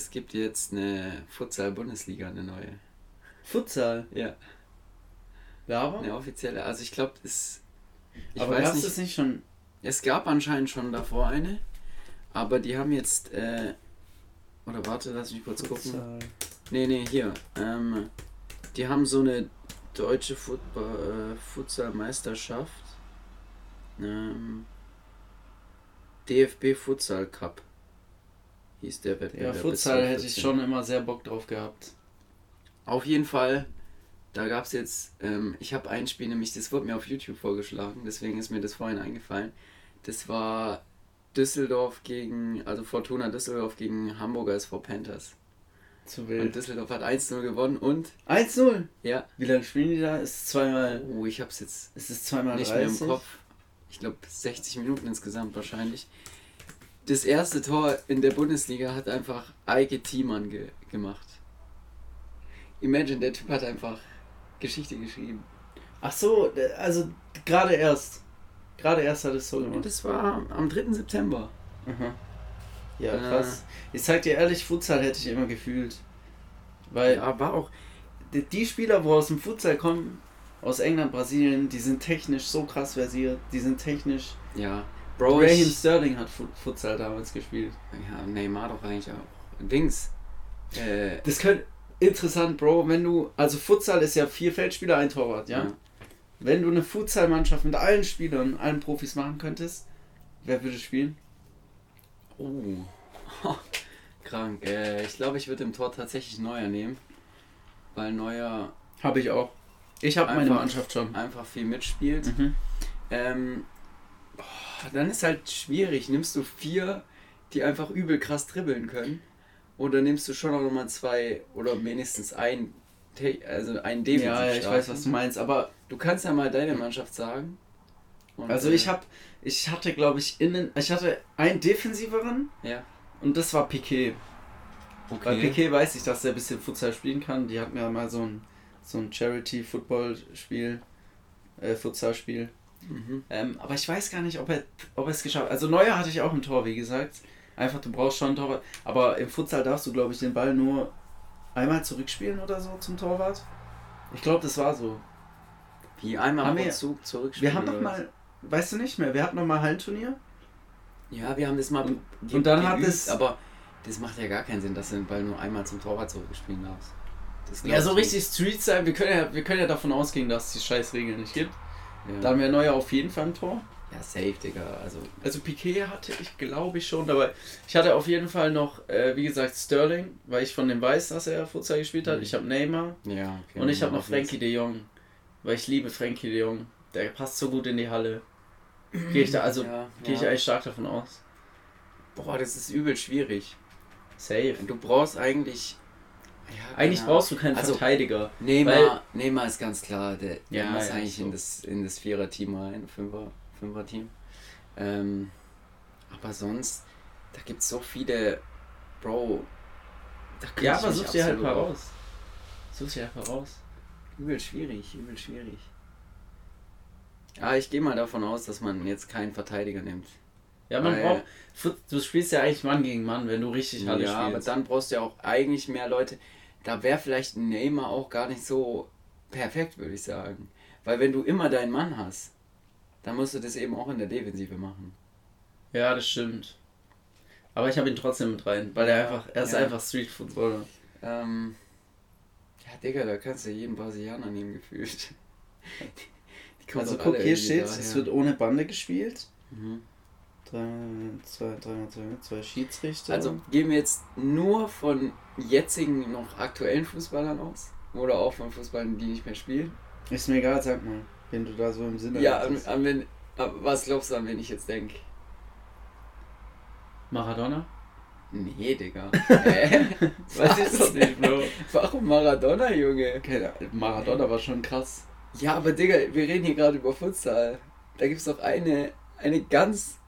Es gibt jetzt eine Futsal-Bundesliga, eine neue. Futsal? Ja. Aber? Eine offizielle. Also ich glaube, es. Ich aber gab es nicht schon. Es gab anscheinend schon davor eine. Aber die haben jetzt. Äh, oder warte, lass mich kurz Futsal. gucken. Nee, nee, hier. Ähm, die haben so eine deutsche Football, äh, Futsal-Meisterschaft. Ähm, DFB Futsal Cup hieß der Wettbewerb. Ja, Futsal hätte ich schon immer sehr Bock drauf gehabt. Auf jeden Fall, da gab es jetzt, ähm, ich habe ein Spiel, nämlich das wurde mir auf YouTube vorgeschlagen, deswegen ist mir das vorhin eingefallen. Das war Düsseldorf gegen, also Fortuna Düsseldorf gegen Hamburger SV Panthers. Zu wild. Und Düsseldorf hat 1-0 gewonnen und. 1-0? Ja. Wie lange spielen die da? Ist es zweimal. Oh, ich hab's jetzt. Ist es zweimal nicht 30? mehr im Kopf. Ich glaube 60 Minuten insgesamt wahrscheinlich. Das erste Tor in der Bundesliga hat einfach Eike Thiemann ge gemacht. Imagine, der Typ hat einfach Geschichte geschrieben. Ach so, also gerade erst. Gerade erst hat es so gemacht. Das war am 3. September. Aha. Ja, krass. Äh, ich sag dir ehrlich, Futsal hätte ich immer gefühlt. Weil. Ja, war auch. Die, die Spieler, wo aus dem Futsal kommen, aus England, Brasilien, die sind technisch so krass versiert. Die sind technisch. Ja. Bro, Raheem Sterling hat Futsal damals gespielt. Ja, Neymar doch eigentlich auch. Dings. Äh, das könnte. Interessant, Bro, wenn du. Also Futsal ist ja vier Feldspieler, ein Torwart, ja? ja. Wenn du eine Futsal-Mannschaft mit allen Spielern, allen Profis machen könntest, wer würde spielen? Oh. Krank. Äh, ich glaube, ich würde im Tor tatsächlich Neuer nehmen. Weil Neuer. Habe ich auch. Ich habe meine Mannschaft schon. Einfach viel mitspielt. Mhm. Ähm, dann ist halt schwierig. Nimmst du vier, die einfach übel krass dribbeln können? Oder nimmst du schon noch mal zwei oder wenigstens ein, also einen Defensiv? Ja, ich weiß, was du meinst. Aber du kannst ja mal deine Mannschaft sagen. Also ich äh, habe, ich hatte glaube ich innen, ich hatte einen defensiveren. Ja. Und das war Piquet. Okay. Weil Piquet weiß ich, dass er ein bisschen Futsal spielen kann. Die hatten ja mal so ein, so ein Charity-Football-Spiel, äh, Futsal-Spiel. Mhm. Ähm, aber ich weiß gar nicht, ob er, ob er es geschafft hat. Also Neuer hatte ich auch im Tor, wie gesagt. Einfach, du brauchst schon ein Torwart. Aber im Futsal darfst du, glaube ich, den Ball nur einmal zurückspielen oder so zum Torwart. Ich glaube, das war so. Wie einmal haben wir, Zug zurückspielen? Wir haben noch mal, weißt du nicht mehr, wir hatten noch mal Hallenturnier. Ja, wir haben das mal. Und, und dann hat es. Aber das macht ja gar keinen Sinn, dass du den Ball nur einmal zum Torwart zurückspielen darfst. Ja, so richtig Street sein, wir können ja, wir können ja davon ausgehen, dass es die scheiß Regeln nicht gibt. Ja. Dann wäre Neuer auf jeden Fall ein Tor. Ja, safe, Digga. Also, also Piquet hatte ich, glaube ich, schon, aber ich hatte auf jeden Fall noch, äh, wie gesagt, Sterling, weil ich von dem weiß, dass er Futsal gespielt hat. Mhm. Ich habe Neymar. Ja, okay, und ich habe noch Frankie de Jong, weil ich liebe Frankie de Jong. Der passt so gut in die Halle. Gehe ich da, also ja, gehe ich eigentlich stark davon aus. Boah, das ist übel schwierig. Safe. Du brauchst eigentlich. Ja, eigentlich genau. brauchst du keinen also, Verteidiger. Neymar, Neymar ist ganz klar, der, ja, muss ja, eigentlich so. in das, in das Vierer-Team rein, Fünfer, Fünfer-Team. Ähm, aber sonst, da gibt es so viele. Bro. ja, aber such dir halt paar raus. Such dir einfach raus. Übel schwierig, übel schwierig. Ja, ich gehe mal davon aus, dass man jetzt keinen Verteidiger nimmt. Ja, man Weil, braucht. Du spielst ja eigentlich Mann gegen Mann, wenn du richtig Halle ja, spielst. aber dann brauchst du ja auch eigentlich mehr Leute. Da wäre vielleicht ein Neymar auch gar nicht so perfekt, würde ich sagen. Weil wenn du immer deinen Mann hast, dann musst du das eben auch in der Defensive machen. Ja, das stimmt. Aber ich habe ihn trotzdem mit rein, weil er einfach, er ist ja. einfach Street Footballer. Ähm, ja, Digga, da kannst du jeden Brasilianer nehmen gefühlt. also guck, hier steht, es wird ohne Bande gespielt. Mhm. Drei, zwei, drei, zwei, zwei Schiedsrichter. Also gehen wir jetzt nur von jetzigen, noch aktuellen Fußballern aus? Oder auch von Fußballern, die nicht mehr spielen? Ist mir egal, sag mal, wenn du da so im Sinne Ja, an, an wen, was glaubst du an, wen ich jetzt denke? Maradona? Nee, Digga. Äh, was, was ist das denn, Bro? Warum Maradona, Junge? Okay, Maradona war schon krass. Ja, aber Digga, wir reden hier gerade über Futsal. Da gibt es doch eine, eine ganz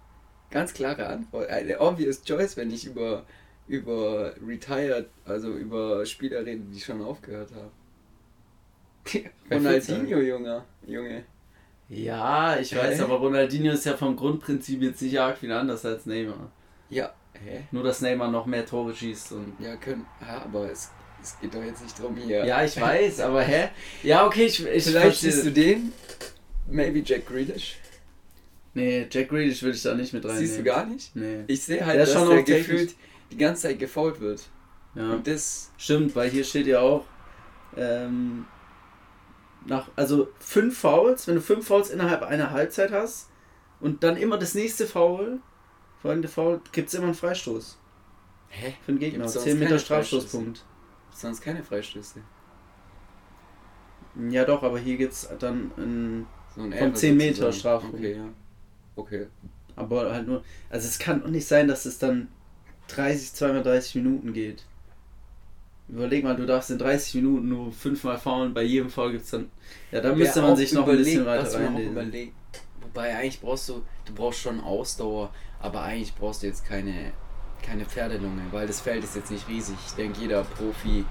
Ganz klare Antwort. Eine obvious choice, wenn ich über, über retired, also über Spieler rede, die schon aufgehört haben. Ronaldinho, Junge. Junge. Ja, ich weiß, aber Ronaldinho ist ja vom Grundprinzip jetzt nicht arg viel anders als Neymar. Ja, Hä? Nur, dass Neymar noch mehr Tore schießt und. Ja, können. Ja, aber es, es geht doch jetzt nicht drum hier. Ja, ich weiß, aber hä? Ja, okay, ich. ich Vielleicht siehst du den? Maybe Jack Grealish? Nee, Jack Grealish würde ich da nicht mit reinnehmen. Siehst du gar nicht? Nee. Ich sehe halt, der dass der gefühlt die ganze Zeit gefault wird. Ja. Und das. Stimmt, weil hier steht ja auch. Ähm, nach, also fünf Fouls, wenn du fünf Fouls innerhalb einer Halbzeit hast und dann immer das nächste Foul, folgende Foul, gibt es immer einen Freistoß. Hä? Für den Gegner. 10 Meter Strafstoßpunkt. Sonst keine Freistöße. Ja doch, aber hier gibt es dann ein, so ein von 10 Meter Strafpunkt. Okay, ja. Okay. Aber halt nur, also es kann auch nicht sein, dass es dann 30, 32 Minuten geht. Überleg mal, du darfst in 30 Minuten nur fünfmal faulen, bei jedem Foul gibt es dann. Ja, da müsste man sich noch überlegt, ein bisschen weiter reinlesen. Wobei eigentlich brauchst du, du brauchst schon Ausdauer, aber eigentlich brauchst du jetzt keine, keine Pferdelunge, weil das Feld ist jetzt nicht riesig. Ich denke, jeder Profi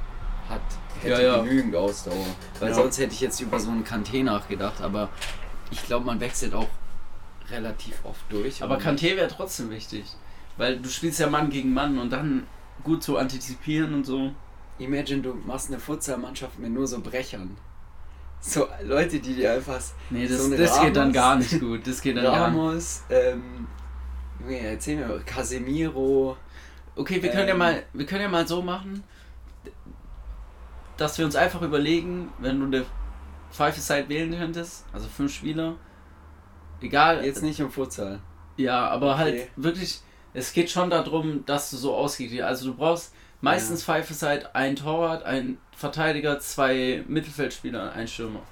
hat, hätte ja, ja. genügend Ausdauer. Weil ja. sonst hätte ich jetzt über so einen Kanté nachgedacht, aber ich glaube, man wechselt auch relativ oft durch. Aber Kanté wäre trotzdem wichtig. Weil du spielst ja Mann gegen Mann und dann gut zu antizipieren und so. Imagine, du machst eine Futsal-Mannschaft mit nur so Brechern. So Leute, die dir einfach. Nee, das, so das Ramos, geht dann gar nicht gut. Das geht dann Ramos, ähm, erzähl mir, Casemiro. Okay, wir ähm, können ja ähm, mal, wir können ja mal so machen, dass wir uns einfach überlegen, wenn du eine Five-Side wählen könntest, also fünf Spieler, egal. Jetzt nicht im Futsal. Ja, aber halt okay. halt wirklich, es geht schon darum, dass du so ausgehst. Also du brauchst Meistens ja. Pfeife halt ein Torwart, ein Verteidiger, zwei Mittelfeldspieler, ein Stürmer.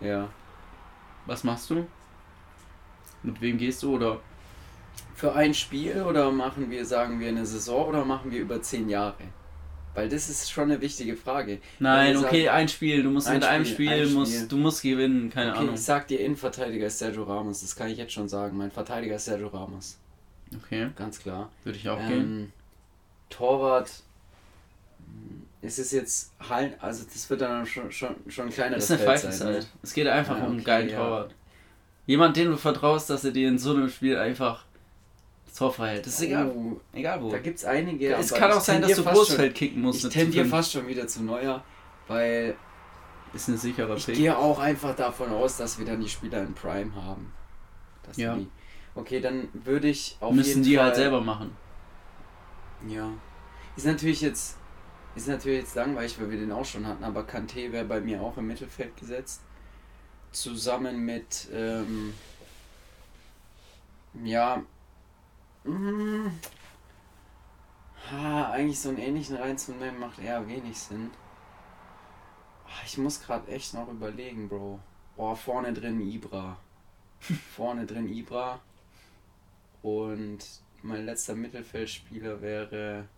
Ja. Was machst du? Mit wem gehst du oder? Für ein Spiel oder machen wir, sagen wir, eine Saison oder machen wir über zehn Jahre? Weil das ist schon eine wichtige Frage. Nein, okay, sagen, ein Spiel. Du musst mit einem Spiel, ein Spiel, musst, du musst gewinnen, keine okay, Ahnung. Ich sag dir, Innenverteidiger ist Sergio Ramos, das kann ich jetzt schon sagen. Mein Verteidiger ist Sergio Ramos. Okay. Ganz klar. Würde ich auch ähm, gehen. Torwart ist es jetzt Hallen, also das wird dann schon, schon, schon ein kleineres ist eine Feld sein. Ne? Es geht einfach ja, um einen geilen ja. Torwart. Jemand, den du vertraust, dass er dir in so einem Spiel einfach das Tor verhält. Das ist egal, oh, egal wo. Da gibt es einige. Es kann auch sein, dass du Großfeld kicken musst. Ich tendiere fast schon wieder zu Neuer, weil ist eine sichere Ich gehe auch einfach davon aus, dass wir dann die Spieler in Prime haben. ja. Die, okay, dann würde ich auf Müssen jeden die halt Fall, halt selber machen. Ja. Ist natürlich jetzt ist natürlich jetzt langweilig, weil wir den auch schon hatten, aber Kanté wäre bei mir auch im Mittelfeld gesetzt. Zusammen mit, ähm, ja, mh, hm, ha, eigentlich so einen ähnlichen reinzunehmen macht eher wenig Sinn. Ah, ich muss gerade echt noch überlegen, Bro. Boah, vorne drin Ibra. vorne drin Ibra. Und mein letzter Mittelfeldspieler wäre.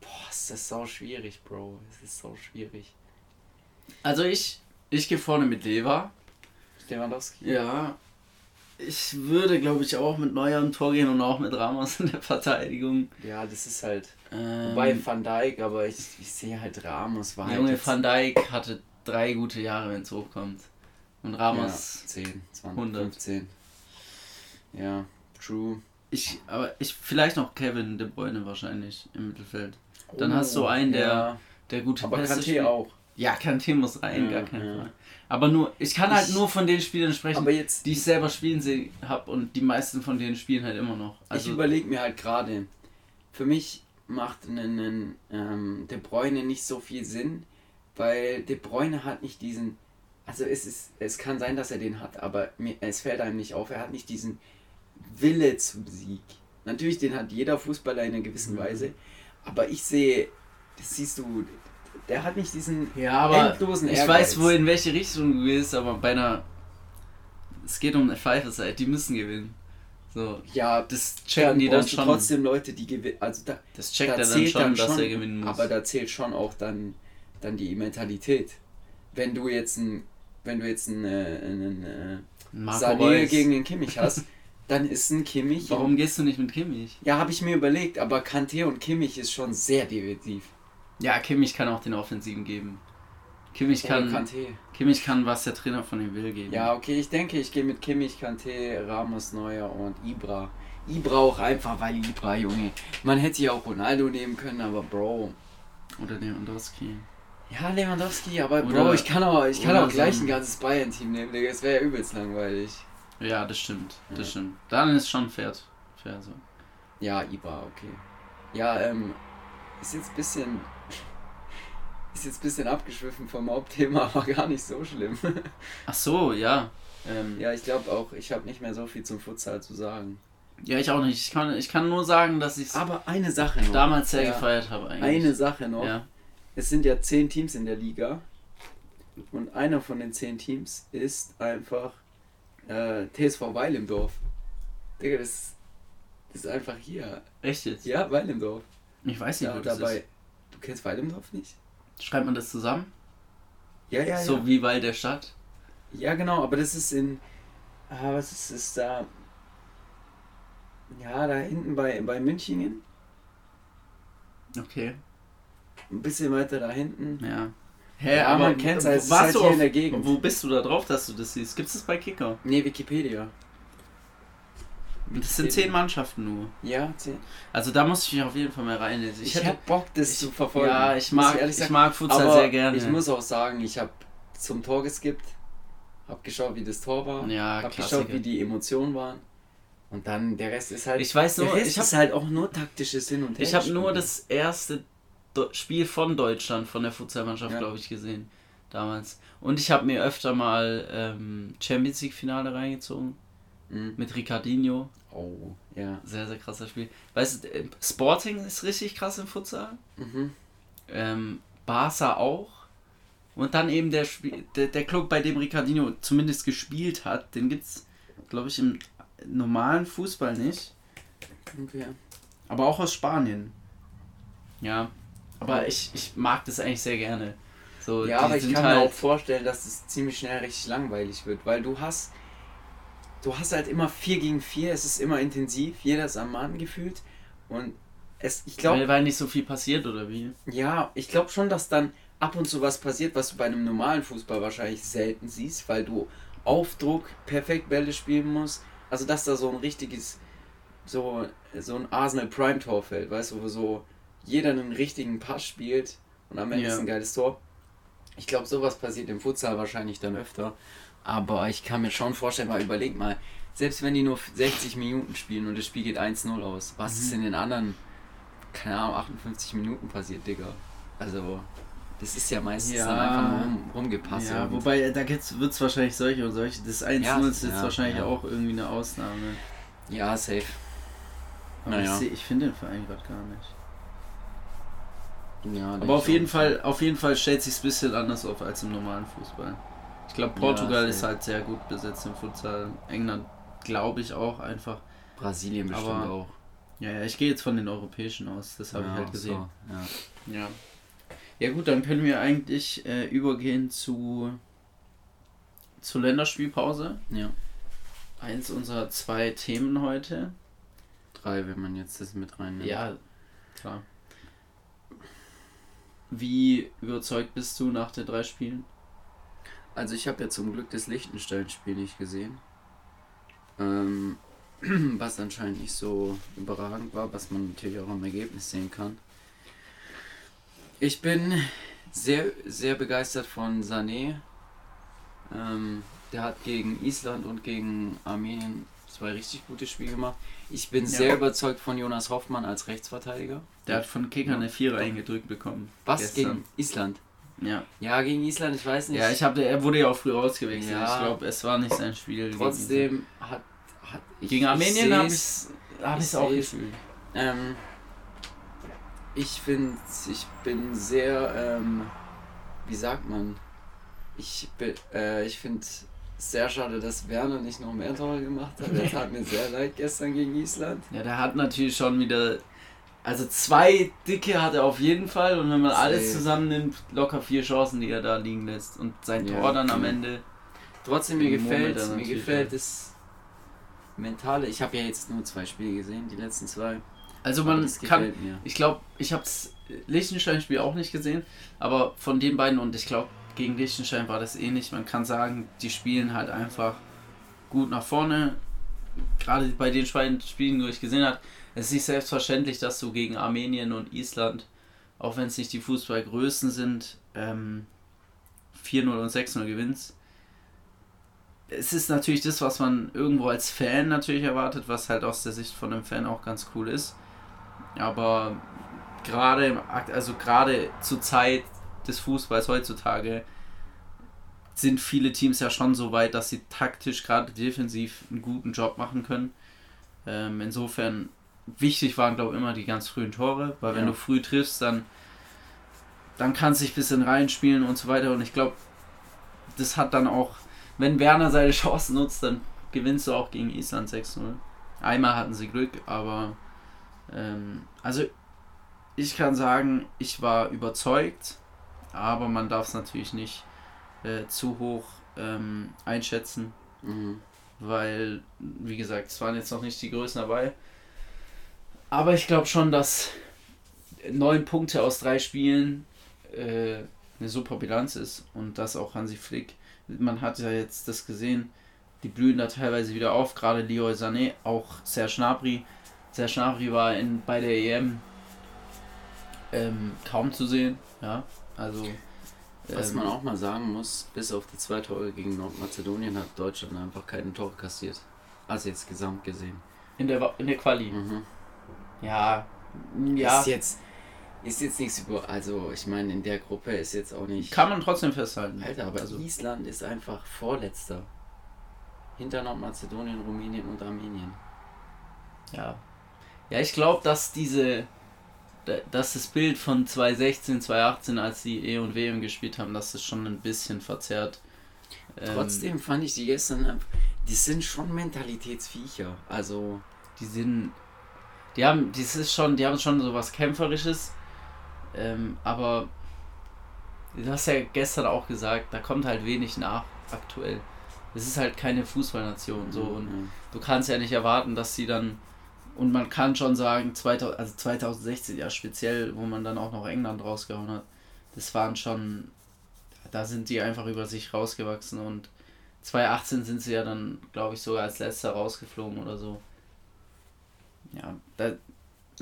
Boah, ist das so schwierig, Bro. Es ist so schwierig. Also ich, ich gehe vorne mit Lever. Lewandowski. Ja. Ich würde, glaube ich, auch mit Neuer im Tor gehen und auch mit Ramos in der Verteidigung. Ja, das ist halt. Ähm, wobei Van Dijk, aber ich, ich sehe halt Ramos war Junge, halt Van Dijk hatte drei gute Jahre, wenn es hochkommt. Und Ramos. Ja, 10, 20, 100. 15. Ja, true. Ich, aber ich, vielleicht noch Kevin De Bruyne wahrscheinlich im Mittelfeld. Dann oh, hast du oh, einen, der, ja. der gute Aber Pässe Kanté auch. Ja, Kanté muss rein, ja, gar kein ja. Fall. Aber nur, ich kann halt nur von den Spielern sprechen, jetzt, die ich selber spielen sehen habe und die meisten von denen spielen halt immer noch. Also, ich überlege mir halt gerade, für mich macht ein ähm, De Bruyne nicht so viel Sinn, weil De Bruyne hat nicht diesen, also es ist, es kann sein, dass er den hat, aber mir, es fällt einem nicht auf, er hat nicht diesen Wille zum Sieg. Natürlich, den hat jeder Fußballer in einer gewissen mhm. Weise, aber ich sehe, das siehst du, der hat nicht diesen ja, aber endlosen Ehrgeiz. Ich weiß, wo in welche Richtung du gehst, aber bei einer. Es geht um eine Pfeife die müssen gewinnen. So, ja, das checken die dann schon. trotzdem Leute, die gewinnen. Also da, das checkt da er dann schon, dann dass schon, er gewinnen muss. Aber da zählt schon auch dann, dann die Mentalität. Wenn du jetzt ein, wenn du jetzt einen, äh, einen, einen äh, Sané gegen den Kimmich hast, dann ist ein Kimmich. Warum gehst du nicht mit Kimmich? Ja, habe ich mir überlegt, aber Kanté und Kimmich ist schon sehr defensiv. Ja, Kimmich kann auch den Offensiven geben. Kimmich kann, Kanté. Kimmich kann, was der Trainer von ihm will, geben. Ja, okay, ich denke, ich gehe mit Kimmich, Kanté, Ramos, Neuer und Ibra. Ibra auch einfach, weil Ibra, Junge. Man hätte ja auch Ronaldo nehmen können, aber Bro. Oder Lewandowski. Ja, Lewandowski, aber oder, Bro, ich kann auch, ich kann auch gleich ein ganzes Bayern-Team nehmen, Digga. Das wäre ja übelst langweilig. Ja, das stimmt. Das ja. stimmt. Dann ist schon fair, fair so. Ja, Ibra, okay. Ja, ähm, ist jetzt ein bisschen. Ist jetzt ein bisschen abgeschwiffen vom Hauptthema, aber gar nicht so schlimm. Ach so, ja. Ähm, ja, ich glaube auch, ich habe nicht mehr so viel zum Futsal zu sagen. Ja, ich auch nicht. Ich kann, ich kann nur sagen, dass ich Aber eine Sache noch. damals sehr ja, gefeiert habe eigentlich. Eine Sache noch. Ja. Es sind ja zehn Teams in der Liga. Und einer von den zehn Teams ist einfach äh, TSV Weil im Dorf. Digga, das, das ist einfach hier. Echt jetzt? Ja, Weil im Dorf. Ich weiß nicht, da, wo das dabei. ist. Du kennst Weil im Dorf nicht? Schreibt man das zusammen? Ja, ja, so ja. wie Weil der Stadt? Ja, genau, aber das ist in. Ah, was ist das da? Ja, da hinten bei, bei Münchingen. Okay. Ein bisschen weiter da hinten. Ja. Hä, ja, aber man kennt es halt, warst halt du hier auf, in der Gegend. Wo bist du da drauf, dass du das siehst? Gibt es das bei Kicker? Nee, Wikipedia. Das sind zehn Mannschaften nur. Ja, zehn. Also da muss ich mich auf jeden Fall mal reinlesen. Ich, ich hätte Bock, das ich, zu verfolgen. Ja, ich mag, ich, ich mag Futsal sehr gerne. Ich muss auch sagen, ich habe zum Tor geskippt, habe geschaut, wie das Tor war, ja, habe geschaut, wie die Emotionen waren. Und dann der Rest ist halt. Ich weiß nur, ich habe halt auch nur taktisches Hin und Her. Ich habe nur das erste Spiel von Deutschland, von der Futsalmannschaft, ja. glaube ich, gesehen. Damals. Und ich habe mir öfter mal ähm, Champions League-Finale reingezogen. Mhm. Mit Ricardinho. Oh, ja. Sehr, sehr krasser Spiel. Weißt du, äh, Sporting ist richtig krass im Futsal. Mhm. Ähm, Barca auch. Und dann eben der, Spiel, der, der Club, bei dem Ricardinho zumindest gespielt hat, den gibt es, glaube ich, im normalen Fußball nicht. Okay. Aber auch aus Spanien. Ja. Aber ich, ich mag das eigentlich sehr gerne. So, ja, aber ich kann halt mir auch vorstellen, dass es ziemlich schnell richtig langweilig wird, weil du hast du hast halt immer 4 gegen 4, es ist immer intensiv, jeder ist am Mann gefühlt und es, ich glaube... Weil, weil nicht so viel passiert oder wie? Ja, ich glaube schon, dass dann ab und zu was passiert, was du bei einem normalen Fußball wahrscheinlich selten siehst, weil du auf Druck perfekt Bälle spielen musst. Also dass da so ein richtiges, so, so ein Arsenal Prime Tor fällt, weißt du, wo so jeder einen richtigen Pass spielt und am Ende ja. ist ein geiles Tor. Ich glaube, sowas passiert im Futsal wahrscheinlich dann öfter. Aber ich kann mir schon vorstellen, mal überleg mal, selbst wenn die nur 60 Minuten spielen und das Spiel geht 1-0 aus, was mhm. ist in den anderen, keine Ahnung, 58 Minuten passiert, Digga? Also, das ist ja meistens ja, dann einfach nur rum, rumgepasst. Ja, wobei, da wird es wahrscheinlich solche und solche. Das 1-0 ja, ist jetzt ja, wahrscheinlich auch irgendwie eine Ausnahme. Ja, safe. Aber naja. ich, ich finde den Verein gerade gar nicht. Ja, Aber auf jeden Fall, auf jeden Fall stellt sich ein bisschen anders auf als im normalen Fußball. Ich glaube, Portugal ja, ist halt sehr gut besetzt im Futsal. England glaube ich auch einfach. Brasilien bestimmt Aber, auch. Ja, ja, ich gehe jetzt von den europäischen aus, das habe ja, ich halt gesehen. So, ja. ja. Ja gut, dann können wir eigentlich äh, übergehen zu zur Länderspielpause. Ja. Eins unserer zwei Themen heute. Drei, wenn man jetzt das mit reinnimmt. Ja, klar. Wie überzeugt bist du nach den drei Spielen? Also ich habe ja zum Glück das Liechtenstein-Spiel nicht gesehen. Ähm, was anscheinend nicht so überragend war, was man natürlich auch am Ergebnis sehen kann. Ich bin sehr, sehr begeistert von Sané. Ähm, der hat gegen Island und gegen Armenien zwei richtig gute Spiele gemacht. Ich bin ja. sehr überzeugt von Jonas Hoffmann als Rechtsverteidiger. Der hat von Kicker eine Vierer eingedrückt bekommen. Was gestern. gegen Island? Ja. Ja, gegen Island, ich weiß nicht. Ja, ich habe, er wurde ja auch früh rausgewechselt. Ja. Ich glaube, es war nicht sein Spiel. Trotzdem hat, hat ich, Gegen Armenien habe ich es hab auch gefühlt. Ähm, ich finde, ich bin sehr, ähm, wie sagt man? Ich, äh, ich finde sehr schade, dass Werner nicht noch mehr Tore gemacht hat. Das tat mir sehr leid gestern gegen Island. Ja, der hat natürlich schon wieder also zwei dicke hat er auf jeden Fall und wenn man alles zusammennimmt, locker vier Chancen, die er da liegen lässt. Und sein ja, Tor dann am Ende. Trotzdem mir gefällt, mir gefällt das Mentale. Ich habe ja jetzt nur zwei Spiele gesehen, die letzten zwei. Also man kann, ich glaube, ich habe das Liechtenstein-Spiel auch nicht gesehen, aber von den beiden und ich glaube, gegen Liechtenstein war das ähnlich. Man kann sagen, die spielen halt einfach gut nach vorne, gerade bei den beiden Spielen, die ich gesehen habe, es ist nicht selbstverständlich, dass du gegen Armenien und Island, auch wenn es nicht die Fußballgrößen sind, ähm, 4-0 und 6-0 gewinnst. Es ist natürlich das, was man irgendwo als Fan natürlich erwartet, was halt aus der Sicht von einem Fan auch ganz cool ist. Aber gerade also gerade zur Zeit des Fußballs heutzutage sind viele Teams ja schon so weit, dass sie taktisch gerade defensiv einen guten Job machen können. Ähm, insofern wichtig waren glaube ich immer die ganz frühen Tore, weil wenn ja. du früh triffst, dann dann kannst du dich ein bisschen reinspielen und so weiter und ich glaube, das hat dann auch, wenn Werner seine Chancen nutzt, dann gewinnst du auch gegen Island 6-0. Einmal hatten sie Glück, aber ähm, also ich kann sagen, ich war überzeugt, aber man darf es natürlich nicht äh, zu hoch ähm, einschätzen, mhm. weil, wie gesagt, es waren jetzt noch nicht die Größen dabei. Aber ich glaube schon, dass neun Punkte aus drei Spielen äh, eine super Bilanz ist und das auch Hansi Flick. Man hat ja jetzt das gesehen, die blühen da teilweise wieder auf, gerade Leroy Sané, auch Serge Gnabry. Serge Gnabry war in, bei der EM ähm, kaum zu sehen, ja, also was man ähm, auch mal sagen muss, bis auf die zwei Tore gegen Nordmazedonien hat Deutschland einfach keine Tore kassiert. Also jetzt gesamt gesehen. In der, in der Quali? Mhm. Ja, ja. Ist jetzt, ist jetzt nichts über. Also, ich meine, in der Gruppe ist jetzt auch nicht. Kann man trotzdem festhalten. Alter, aber also. Island ist einfach Vorletzter. Hinter Nordmazedonien, Rumänien und Armenien. Ja. Ja, ich glaube, dass diese dass das Bild von 2016, 2018, als die E und WM gespielt haben, dass das schon ein bisschen verzerrt. Ähm, Trotzdem fand ich die gestern, die sind schon Mentalitätsviecher. Also. Die sind. Die haben, das ist schon, die haben schon so was Kämpferisches. Ähm, aber du hast ja gestern auch gesagt, da kommt halt wenig nach aktuell. Es ist halt keine Fußballnation so und mhm. du kannst ja nicht erwarten, dass sie dann und man kann schon sagen, 2000, also 2016 ja speziell, wo man dann auch noch England rausgehauen hat, das waren schon, da sind die einfach über sich rausgewachsen und 2018 sind sie ja dann, glaube ich, sogar als letzter rausgeflogen oder so. Ja, da,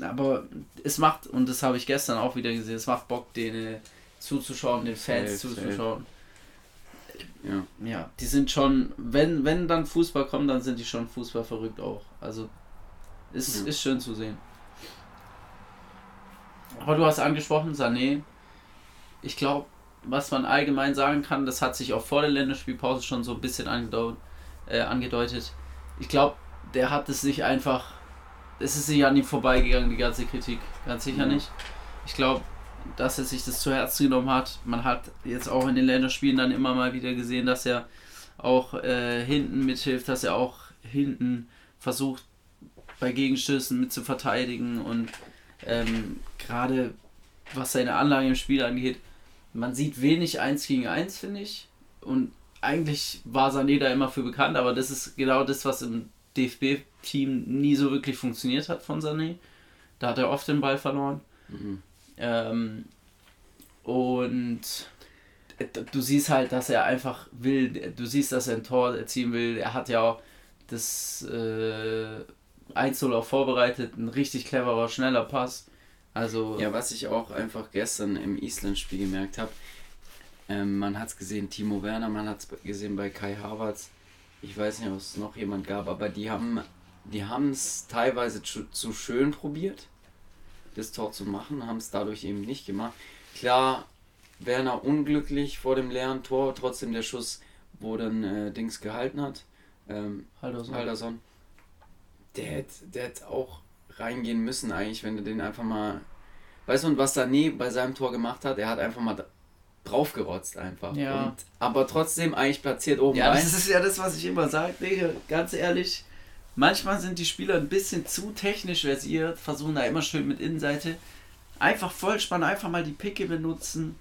aber es macht, und das habe ich gestern auch wieder gesehen, es macht Bock, denen zuzuschauen, den Fans safe, zuzuschauen. Safe. Ja. ja, die sind schon, wenn, wenn dann Fußball kommt, dann sind die schon Fußball verrückt auch. Also ist, ja. ist schön zu sehen. Aber du hast angesprochen, Sané. Ich glaube, was man allgemein sagen kann, das hat sich auch vor der Länderspielpause schon so ein bisschen angedeutet. Äh, angedeutet. Ich glaube, der hat es sich einfach. Es ist nicht an ihm vorbeigegangen, die ganze Kritik. Ganz sicher ja. nicht. Ich glaube, dass er sich das zu Herzen genommen hat. Man hat jetzt auch in den Länderspielen dann immer mal wieder gesehen, dass er auch äh, hinten mithilft, dass er auch hinten versucht, bei Gegenstößen mit zu verteidigen und ähm, gerade was seine Anlage im Spiel angeht, man sieht wenig 1 gegen 1, finde ich. Und eigentlich war Sané da immer für bekannt, aber das ist genau das, was im DFB-Team nie so wirklich funktioniert hat von Sané. Da hat er oft den Ball verloren. Mhm. Ähm, und du siehst halt, dass er einfach will, du siehst, dass er ein Tor erzielen will. Er hat ja auch das äh, 1-0 auch vorbereitet, ein richtig cleverer, schneller Pass. Also ja, was ich auch einfach gestern im Island-Spiel gemerkt habe, ähm, man hat es gesehen, Timo Werner, man hat es gesehen bei Kai Havertz. Ich weiß nicht, ob es noch jemand gab, aber die haben die es teilweise zu, zu schön probiert, das Tor zu machen, haben es dadurch eben nicht gemacht. Klar, Werner unglücklich vor dem leeren Tor, trotzdem der Schuss, wo dann äh, Dings gehalten hat. Ähm, Halderson. Halderson der hätte, der auch reingehen müssen eigentlich, wenn du den einfach mal. Weißt du, und was Sané bei seinem Tor gemacht hat, er hat einfach mal draufgerotzt einfach. Ja. Und, aber trotzdem eigentlich platziert oben ja, rein. das ist ja das, was ich immer sage, Digga, ganz ehrlich. Manchmal sind die Spieler ein bisschen zu technisch versiert, versuchen da immer schön mit Innenseite. Einfach Vollspann, einfach mal die Picke benutzen.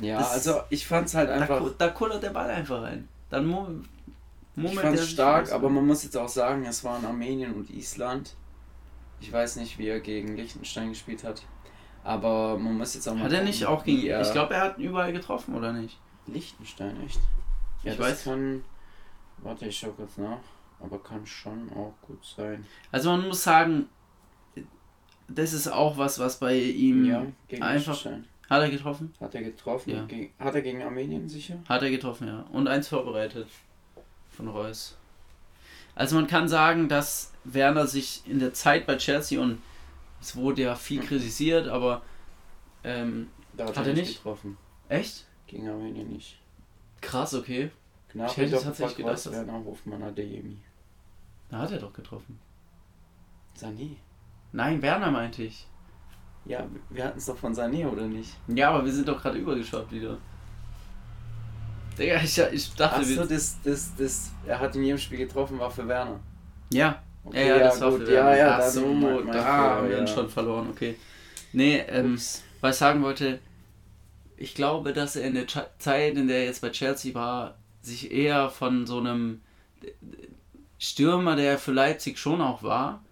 Ja, das, also ich fand es halt einfach. Da, da kullert der Ball einfach rein. Dann Moment, ich fand es stark, aber man muss jetzt auch sagen, es waren Armenien und Island. Ich weiß nicht, wie er gegen Liechtenstein gespielt hat. Aber man muss jetzt auch mal. Hat er nicht auch gegen. ich glaube, er hat überall getroffen, oder nicht? Liechtenstein, echt? Ja, ich weiß. Kann, warte, ich schau kurz nach. aber kann schon auch gut sein. Also man muss sagen, das ist auch was, was bei ihm ja, einfach. Hat er getroffen? Hat er getroffen. Ja. Gegen, hat er gegen Armenien sicher? Hat er getroffen, ja. Und eins vorbereitet von Reus. Also man kann sagen, dass Werner sich in der Zeit bei Chelsea und es wurde ja viel hm. kritisiert, aber ähm, da hat, hat er nicht getroffen. Echt? Gegen Armenien nicht. Krass, okay. Knapp, ich hätte tatsächlich gedacht, dass Werner Hofmann Adeyemi. Da hat er doch getroffen. Sané. Nein, Werner meinte ich. Ja, wir hatten es doch von Sané, oder nicht? Ja, aber wir sind doch gerade übergeschwappt wieder. Digga, ich, ich dachte... Achso, das, das, das, er hat in jedem Spiel getroffen, war für Werner. Ja. Okay, ja, ja, das war gut. für. Ja, ja, Ach so, mein, mein da haben wir ja. ihn schon verloren, okay. Nee, ähm, was ich sagen wollte, ich glaube, dass er in der Zeit, in der er jetzt bei Chelsea war, sich eher von so einem Stürmer, der für Leipzig schon auch war,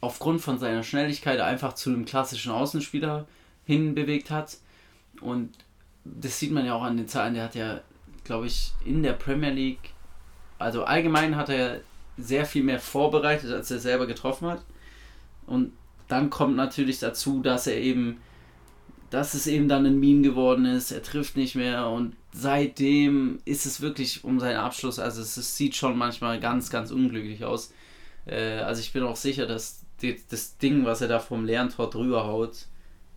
aufgrund von seiner Schnelligkeit einfach zu einem klassischen Außenspieler hinbewegt hat. Und das sieht man ja auch an den Zahlen. Der hat ja, glaube ich, in der Premier League, also allgemein hat er sehr viel mehr vorbereitet, als er selber getroffen hat. Und dann kommt natürlich dazu, dass er eben, dass es eben dann ein Meme geworden ist. Er trifft nicht mehr und seitdem ist es wirklich um seinen Abschluss. Also es, es sieht schon manchmal ganz, ganz unglücklich aus. Äh, also ich bin auch sicher, dass die, das Ding, was er da vom Lerntor drüber haut,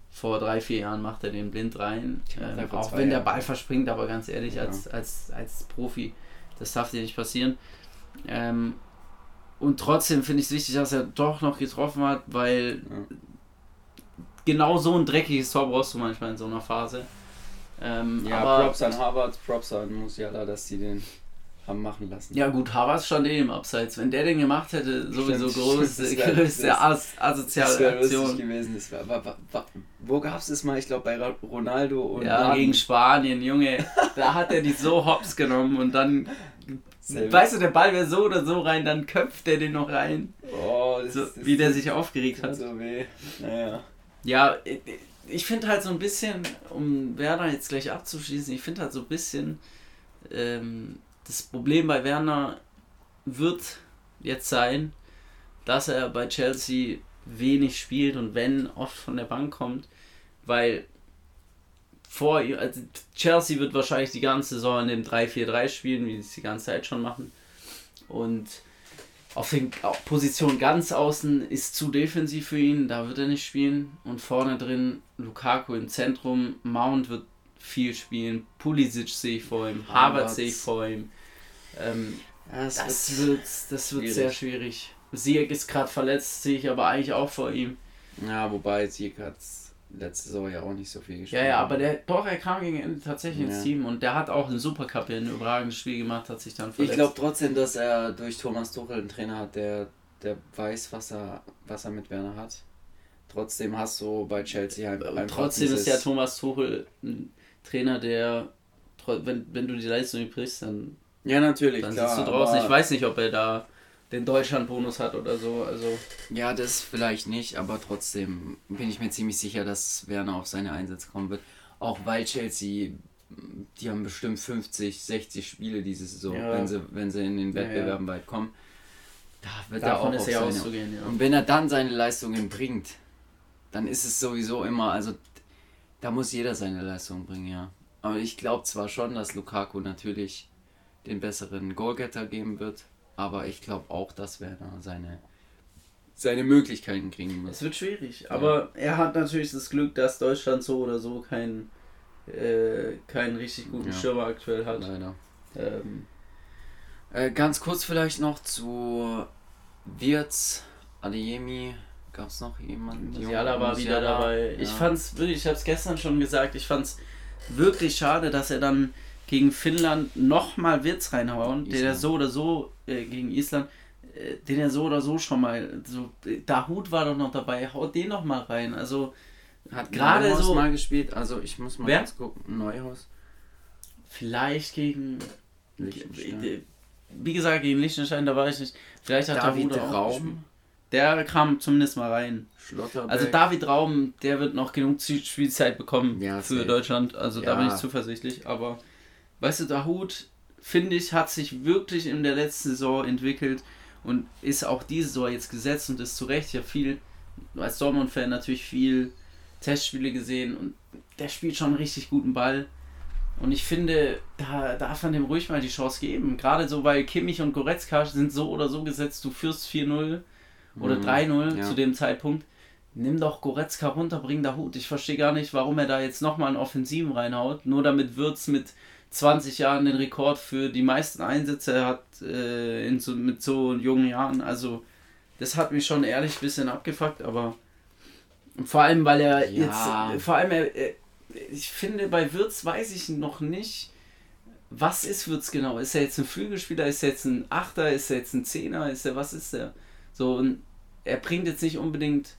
vor drei, vier Jahren macht er den blind rein. Ähm, auch wenn der Ball verspringt, aber ganz ehrlich, ja. als, als, als Profi, das darf dir nicht passieren. Ähm, und trotzdem finde ich es wichtig, dass er doch noch getroffen hat, weil ja. genau so ein dreckiges Tor brauchst du manchmal in so einer Phase. Ähm, ja, aber, Props an Harvard, Props an Musiala, dass sie den haben machen lassen. Ja gut, Havertz stand eh im Abseits. Wenn der den gemacht hätte, sowieso größte, größte as asoziale das Aktion. gewesen. Das war, war, war, war wo gab es das mal? Ich glaube bei Ronaldo und Ja, Martin. gegen Spanien, Junge. da hat er die so hops genommen und dann Selbe. Weißt du, der Ball wäre so oder so rein, dann köpft er den noch rein. Oh, das, so, das, wie der sich aufgeregt hat. So weh. Naja. Ja, ich finde halt so ein bisschen, um Werner jetzt gleich abzuschließen, ich finde halt so ein bisschen, ähm, das Problem bei Werner wird jetzt sein, dass er bei Chelsea wenig spielt und wenn oft von der Bank kommt, weil vor also Chelsea wird wahrscheinlich die ganze Saison in dem 3-4-3 spielen, wie sie es die ganze Zeit schon machen. Und auf den Position ganz außen ist zu defensiv für ihn, da wird er nicht spielen. Und vorne drin Lukaku im Zentrum, Mount wird viel spielen. Pulisic sehe ich vor ihm, Harvard sehe ich vor ihm. Ähm, das, das, wird, das wird sehr schwierig. Sieg ist gerade verletzt, sehe ich aber eigentlich auch vor ihm. Ja, wobei Sieg hat letzte Saison ja auch nicht so viel gespielt. Ja, ja, aber der, doch, er kam gegen Ende tatsächlich ins Team und der hat auch einen Supercup ein überragendes Spiel gemacht, hat sich dann verletzt. Ich glaube trotzdem, dass er durch Thomas Tuchel einen Trainer hat, der, der weiß, was er, was er mit Werner hat. Trotzdem hast du bei Chelsea halt einfach Trotzdem ist ja Thomas Tuchel ein Trainer, der, wenn, wenn du die Leistung brichst, dann ja, natürlich. Dann klar, sitzt du draußen. Ich weiß nicht, ob er da den Deutschland-Bonus hat oder so. Also. Ja, das vielleicht nicht, aber trotzdem bin ich mir ziemlich sicher, dass Werner auf seine Einsätze kommen wird. Auch weil Chelsea, die haben bestimmt 50, 60 Spiele diese Saison, ja. wenn, sie, wenn sie in den Wettbewerben ja, ja. weit kommen. Da wird Davon er auch ist er auszugehen. Und wenn er dann seine Leistungen bringt, dann ist es sowieso immer, also da muss jeder seine Leistung bringen, ja. Aber ich glaube zwar schon, dass Lukaku natürlich den besseren Goalgetter geben wird. Aber ich glaube auch, dass Werner seine, seine Möglichkeiten kriegen muss. Es wird schwierig. Aber ja. er hat natürlich das Glück, dass Deutschland so oder so keinen äh, keinen richtig guten ja. Schirmer aktuell hat. Leider. Ähm. Äh, ganz kurz vielleicht noch zu Wirtz, Adeyemi. Gab es noch jemanden? Musiala war wieder dabei. Ja. Ich fand's wirklich, ich habe es gestern schon gesagt, ich fand's wirklich schade, dass er dann gegen Finnland nochmal Witz reinhauen, Island. der so oder so äh, gegen Island, äh, den er so oder so schon mal, so, Dahut war doch noch dabei, haut den nochmal rein. Also hat gerade so mal gespielt, also ich muss mal wer? gucken, Neuhaus. Vielleicht gegen wie gesagt, gegen Liechtenstein, da war ich nicht. Vielleicht hat David Dahut auch Raum. Der kam zumindest mal rein. Also David Raum, der wird noch genug Spielzeit bekommen ja, für Deutschland. Also ja. da bin ich zuversichtlich. Aber weißt du, Dahut finde ich, hat sich wirklich in der letzten Saison entwickelt und ist auch diese Saison jetzt gesetzt und ist zu Recht ja viel, als Dortmund-Fan natürlich viel Testspiele gesehen und der spielt schon einen richtig guten Ball. Und ich finde, da darf man dem ruhig mal die Chance geben. Gerade so, weil Kimmich und Goretzka sind so oder so gesetzt, du führst 4-0 oder mhm, 3-0 ja. zu dem Zeitpunkt. Nimm doch Goretzka runter, bring da Hut. Ich verstehe gar nicht, warum er da jetzt nochmal einen Offensiven reinhaut. Nur damit Würz mit 20 Jahren den Rekord für die meisten Einsätze hat äh, in so, mit so jungen Jahren. Also, das hat mich schon ehrlich ein bisschen abgefuckt, aber vor allem, weil er ja. jetzt, vor allem, er, ich finde, bei Würz weiß ich noch nicht, was ist Würz genau? Ist er jetzt ein Flügelspieler? Ist er jetzt ein Achter? Ist er jetzt ein Zehner? Ist er, was ist er? So, und er bringt jetzt nicht unbedingt,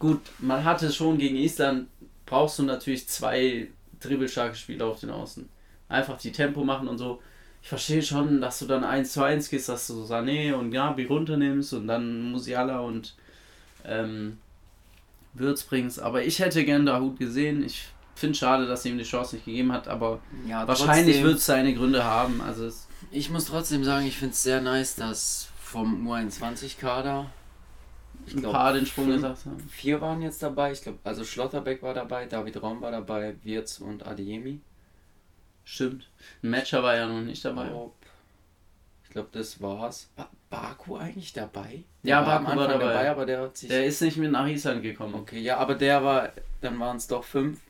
gut, man hatte schon gegen Island, brauchst du natürlich zwei dribbelstarke Spieler auf den Außen. Einfach die Tempo machen und so. Ich verstehe schon, dass du dann 1 zu 1 gehst, dass du Sané und Gabi runternimmst und dann Musiala und ähm, Würz bringst. Aber ich hätte gern Hut gesehen. Ich finde schade, dass er ihm die Chance nicht gegeben hat, aber ja, wahrscheinlich wird es seine Gründe haben. Also ich muss trotzdem sagen, ich finde es sehr nice, dass vom U21-Kader ein glaub, paar den Sprung gesagt haben. Vier waren jetzt dabei. Ich glaube, also Schlotterbeck war dabei, David Raum war dabei, Wirz und Adeyemi. Stimmt. Ein Matcher war ja noch nicht dabei. Ich glaube, das war's. War Baku eigentlich dabei? Ja, der Baku war, war dabei. dabei. aber der hat sich. Der ist nicht mit nach Island gekommen. Okay, ja, aber der war, dann waren es doch fünf.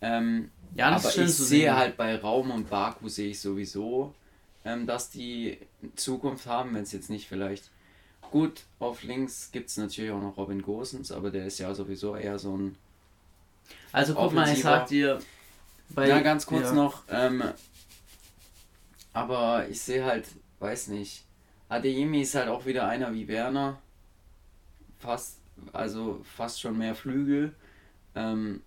Ähm, ja, das aber ist schön ich sehe halt bei Raum und Baku sehe ich sowieso, ähm, dass die Zukunft haben, wenn es jetzt nicht vielleicht. Gut, auf links gibt es natürlich auch noch Robin Gosens, aber der ist ja sowieso eher so ein. Also guck mal, ich sag dir. Bei, ja, ganz kurz ja. noch. Ähm, aber ich sehe halt, weiß nicht. Adeyemi ist halt auch wieder einer wie Werner. Fast, also fast schon mehr Flügel. Ähm,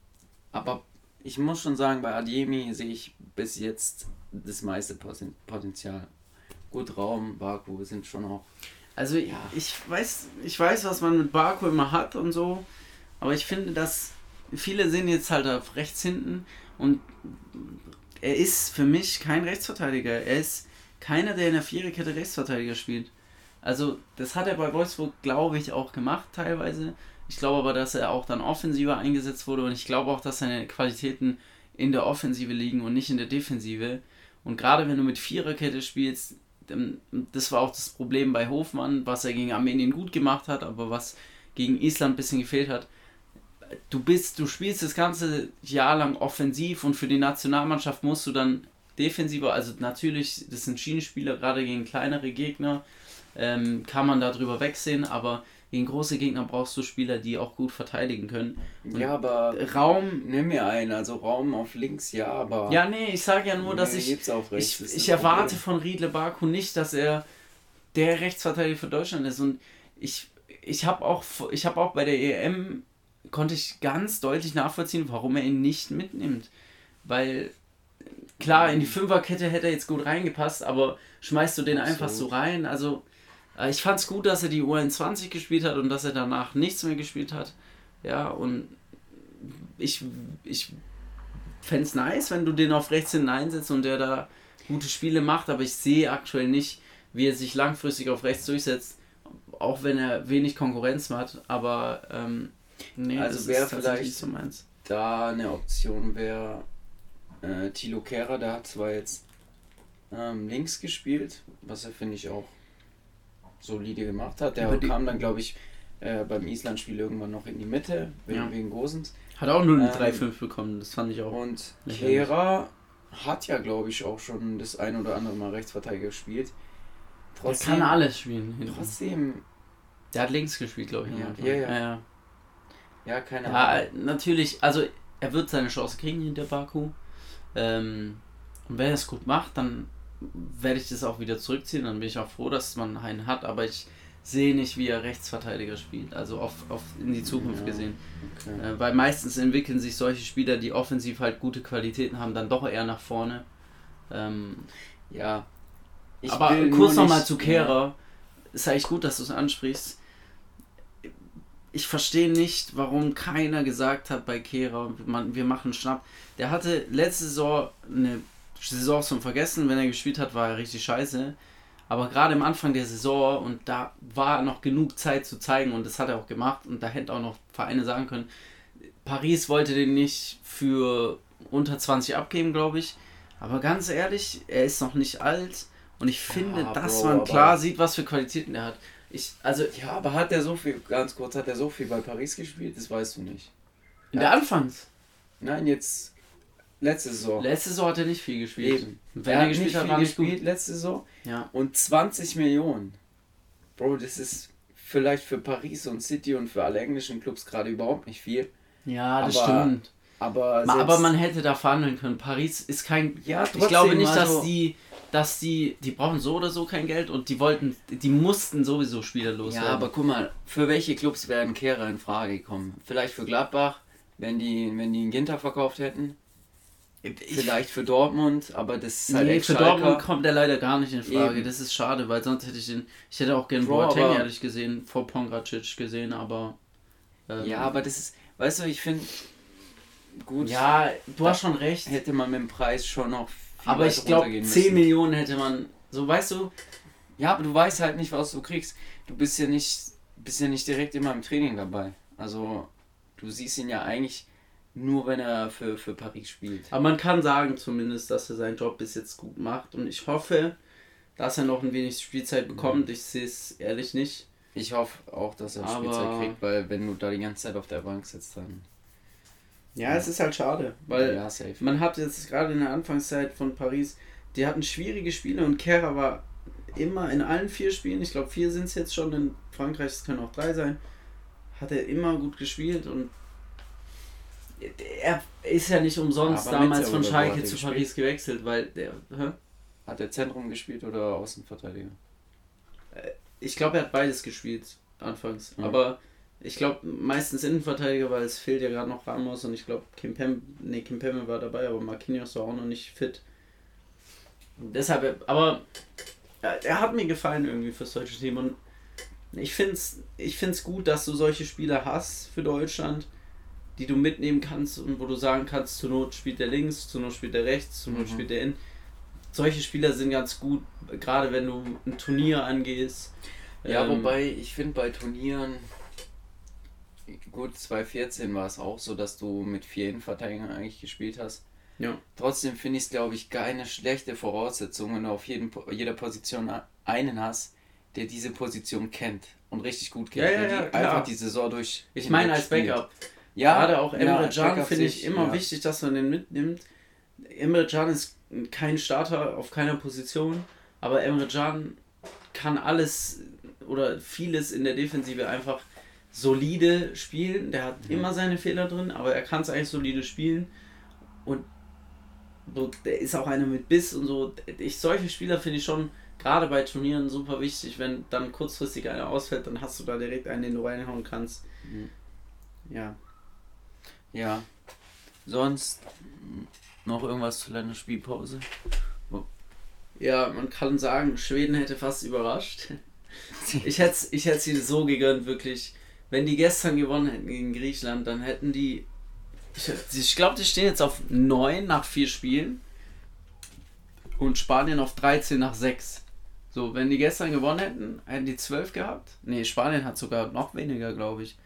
aber ich muss schon sagen, bei Adeyemi sehe ich bis jetzt das meiste Potenzial. Gut, Raum, Baku sind schon auch. Also ja. ich weiß, ich weiß, was man mit Baku immer hat und so, aber ich finde, dass viele sind jetzt halt auf rechts hinten und er ist für mich kein Rechtsverteidiger. Er ist keiner, der in der Viererkette Rechtsverteidiger spielt. Also, das hat er bei Wolfsburg, glaube ich, auch gemacht teilweise. Ich glaube aber, dass er auch dann offensiver eingesetzt wurde und ich glaube auch, dass seine Qualitäten in der Offensive liegen und nicht in der Defensive. Und gerade wenn du mit Viererkette spielst, das war auch das Problem bei Hofmann, was er gegen Armenien gut gemacht hat, aber was gegen Island ein bisschen gefehlt hat. Du bist, du spielst das ganze Jahr lang offensiv und für die Nationalmannschaft musst du dann defensiver, also natürlich, das sind Schienenspieler, gerade gegen kleinere Gegner, ähm, kann man darüber wegsehen, aber gegen große Gegner brauchst du Spieler, die auch gut verteidigen können. Und ja, aber Raum. Nimm mir einen, also Raum auf links, ja, aber. Ja, nee, ich sage ja nur, dass ich. Ich, ich erwarte von Riedle Baku nicht, dass er der Rechtsverteidiger für Deutschland ist. Und ich, ich habe auch, hab auch bei der EM konnte ich ganz deutlich nachvollziehen, warum er ihn nicht mitnimmt. Weil klar, in die Fünferkette hätte er jetzt gut reingepasst, aber schmeißt du den einfach so rein? Also ich fand es gut, dass er die U21 gespielt hat und dass er danach nichts mehr gespielt hat. Ja, und ich, ich fände es nice, wenn du den auf rechts hinten einsetzt und der da gute Spiele macht, aber ich sehe aktuell nicht, wie er sich langfristig auf rechts durchsetzt, auch wenn er wenig Konkurrenz hat, aber ähm, nee, also wäre vielleicht so meins. da eine Option wäre äh, Tilo Kehrer, der hat zwar jetzt ähm, links gespielt, was er finde ich auch solide gemacht hat. Der kam dann, glaube ich, äh, beim Island-Spiel irgendwann noch in die Mitte, wegen, ja. wegen Gosens. Hat auch nur eine ähm, 3-5 bekommen, das fand ich auch. Und Kehra hat ja, glaube ich, auch schon das ein oder andere Mal Rechtsverteidiger gespielt. Trotzdem, er kann alles spielen. Trotzdem. Der hat links gespielt, glaube ich. Ja, ja, ja. ja. Ja, keine Ahnung. Ja, natürlich, also er wird seine Chance kriegen hinter Baku. Ähm, und wenn er es gut macht, dann werde ich das auch wieder zurückziehen. Dann bin ich auch froh, dass man einen hat, aber ich sehe nicht, wie er Rechtsverteidiger spielt, also auf, auf in die Zukunft ja, gesehen. Okay. Äh, weil meistens entwickeln sich solche Spieler, die offensiv halt gute Qualitäten haben, dann doch eher nach vorne. Ähm, ja. Ich aber kurz nochmal zu Kehrer. Ja. Ist eigentlich gut, dass du es ansprichst. Ich verstehe nicht, warum keiner gesagt hat bei Kehrer, wir machen Schnapp. Der hatte letzte Saison eine Saison zum Vergessen. Wenn er gespielt hat, war er richtig scheiße. Aber gerade am Anfang der Saison und da war noch genug Zeit zu zeigen und das hat er auch gemacht und da hätte auch noch Vereine sagen können, Paris wollte den nicht für unter 20 abgeben, glaube ich. Aber ganz ehrlich, er ist noch nicht alt und ich finde, ja, dass Bro, man klar sieht, was für Qualitäten er hat. Ich, also, ja, aber hat er so viel, ganz kurz, hat er so viel bei Paris gespielt? Das weißt du nicht. In der Anfangs? Nein, jetzt letzte Saison. Letzte Saison hat er nicht viel gespielt. Eben. Wenn er, er gespielt hat, war nicht gespielt gut. letzte Saison. Ja. Und 20 Millionen. Bro, das ist vielleicht für Paris und City und für alle englischen Clubs gerade überhaupt nicht viel. Ja, das aber, stimmt. Aber, aber man hätte da verhandeln können. Paris ist kein. Ja, trotzdem, ich glaube nicht, dass also, die dass die, die brauchen so oder so kein Geld und die wollten, die mussten sowieso Spieler loswerden. Ja, aber guck mal, für welche Clubs werden Kehrer in Frage kommen? Vielleicht für Gladbach, wenn die, wenn die einen Ginter verkauft hätten. Ich, Vielleicht für Dortmund, aber das ist halt nee, für Dortmund kommt der leider gar nicht in Frage. Eben. Das ist schade, weil sonst hätte ich den, ich hätte auch gerne Boateng ehrlich gesehen, vor Pongracic gesehen, aber ähm, ja, aber das ist, weißt du, ich finde gut. Ja, du hast schon recht. Hätte man mit dem Preis schon noch aber ich glaube, 10 Millionen hätte man. So, weißt du? Ja, aber du weißt halt nicht, was du kriegst. Du bist ja nicht, bist ja nicht direkt immer im Training dabei. Also, du siehst ihn ja eigentlich nur, wenn er für, für Paris spielt. Aber man kann sagen zumindest, dass er seinen Job bis jetzt gut macht. Und ich hoffe, dass er noch ein wenig Spielzeit bekommt. Mhm. Ich sehe es ehrlich nicht. Ich hoffe auch, dass er aber Spielzeit kriegt, weil wenn du da die ganze Zeit auf der Bank sitzt, dann ja, es ist halt schade, weil ja, man hat jetzt gerade in der Anfangszeit von Paris, die hatten schwierige Spiele und Kera war immer in allen vier Spielen, ich glaube vier sind es jetzt schon, in Frankreich es können auch drei sein, hat er immer gut gespielt und er ist ja nicht umsonst ja, damals von Schalke zu gespielt? Paris gewechselt, weil der. Hä? Hat er Zentrum gespielt oder Außenverteidiger? Äh, ich glaube, er hat beides gespielt anfangs. Mhm. Aber ich glaube, meistens Innenverteidiger, weil es fehlt ja gerade noch Ramos und ich glaube, Kimpem, nee, Kimpemme war dabei, aber Marquinhos war auch noch nicht fit. Deshalb, aber er hat mir gefallen irgendwie fürs deutsche Team und ich finde es ich find's gut, dass du solche Spieler hast für Deutschland, die du mitnehmen kannst und wo du sagen kannst, zur Not spielt der links, zur Not spielt der rechts, zur Not mhm. spielt der in. Solche Spieler sind ganz gut, gerade wenn du ein Turnier angehst. Ja, ähm, wobei ich finde bei Turnieren gut, 2014 war es auch so, dass du mit vier Innenverteidigern eigentlich gespielt hast. Ja. Trotzdem finde ich es, glaube ich, keine schlechte Voraussetzung, wenn du auf jeden, jeder Position einen hast, der diese Position kennt und richtig gut kennt. Ja, ja, ja, die einfach die Saison durch. Ich meine als Backup. Ja, Gerade auch Emre ja, Can finde ich immer ja. wichtig, dass man den mitnimmt. Emre Can ist kein Starter auf keiner Position, aber Emre Can kann alles oder vieles in der Defensive einfach solide spielen. Der hat mhm. immer seine Fehler drin, aber er kann es eigentlich solide spielen. Und so, der ist auch einer mit Biss und so. Ich, solche Spieler finde ich schon gerade bei Turnieren super wichtig. Wenn dann kurzfristig einer ausfällt, dann hast du da direkt einen, den du reinhauen kannst. Mhm. Ja. Ja. Sonst noch irgendwas zu deiner Spielpause? Ja, man kann sagen, Schweden hätte fast überrascht. Ich hätte ich hätte sie so gegönnt, wirklich wenn die gestern gewonnen hätten gegen Griechenland, dann hätten die. Ich, ich glaube, die stehen jetzt auf 9 nach 4 Spielen. Und Spanien auf 13 nach 6. So, wenn die gestern gewonnen hätten, hätten die 12 gehabt. Ne, Spanien hat sogar noch weniger, glaube ich.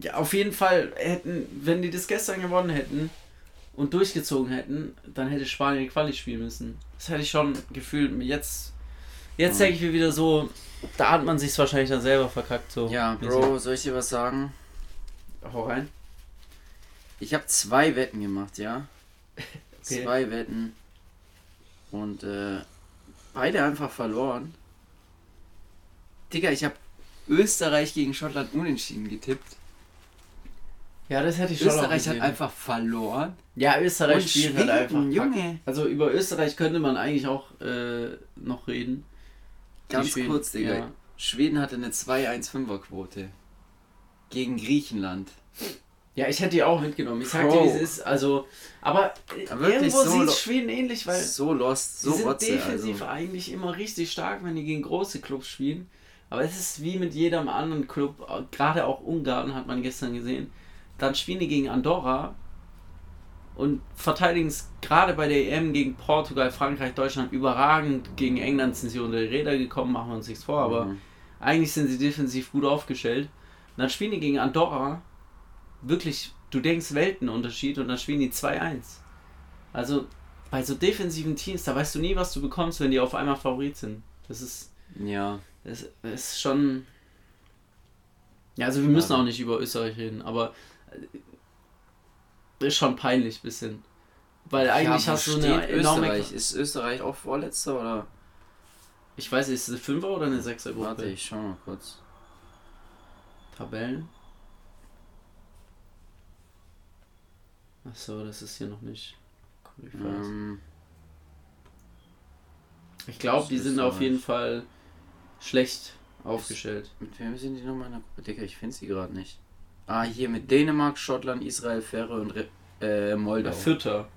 Ja, auf jeden Fall hätten, wenn die das gestern gewonnen hätten und durchgezogen hätten, dann hätte Spanien Quali spielen müssen. Das hätte ich schon gefühlt. Jetzt, jetzt denke ich mir wieder so, da hat man sich wahrscheinlich dann selber verkackt. So. Ja, Bro, soll ich dir was sagen? Hau rein. Ich habe zwei Wetten gemacht, ja. Okay. Zwei Wetten. Und äh, beide einfach verloren. Digga, ich habe Österreich gegen Schottland unentschieden getippt. Ja, das hätte ich schon Österreich hat einfach verloren. Ja, Österreich spielt halt einfach. Junge. Also über Österreich könnte man eigentlich auch äh, noch reden. Ganz kurz, Digga. Ja. Schweden hatte eine 2-1-5er-Quote. Gegen Griechenland. Ja, ich hätte die auch mitgenommen. Ich sag dir, wie es ist. Also, aber, aber irgendwo so sieht Schweden ähnlich, weil. So lost, so die sind Rotze, defensiv also. eigentlich immer richtig stark, wenn die gegen große Clubs spielen. Aber es ist wie mit jedem anderen Club, gerade auch Ungarn hat man gestern gesehen. Dann spielen die gegen Andorra und verteidigen es gerade bei der EM gegen Portugal, Frankreich, Deutschland überragend. Gegen England sind sie unter die Räder gekommen, machen wir uns nichts vor, aber mhm. eigentlich sind sie defensiv gut aufgestellt. Und dann spielen die gegen Andorra wirklich, du denkst Weltenunterschied und dann spielen die 2-1. Also bei so defensiven Teams, da weißt du nie, was du bekommst, wenn die auf einmal Favorit sind. Das ist. Ja. Das, ist schon. Ja, also wir müssen auch nicht über Österreich reden, aber ist schon peinlich bisschen. Weil eigentlich ja, hast du eine enorme. Österreich? Ist Österreich auch Vorletzter oder? Ich weiß nicht, ist es eine Fünfer oder eine Sechser Gruppe? Warte, ich schau mal kurz. Tabellen. Achso, das ist hier noch nicht. Ähm, ich glaube, die sind auf jeden Fall schlecht aufgestellt. Mit wem sind die nochmal in der Gruppe? Digga, ich finde sie gerade nicht. Ah, hier mit Dänemark, Schottland, Israel, Färre und äh, Moldau. Vierter.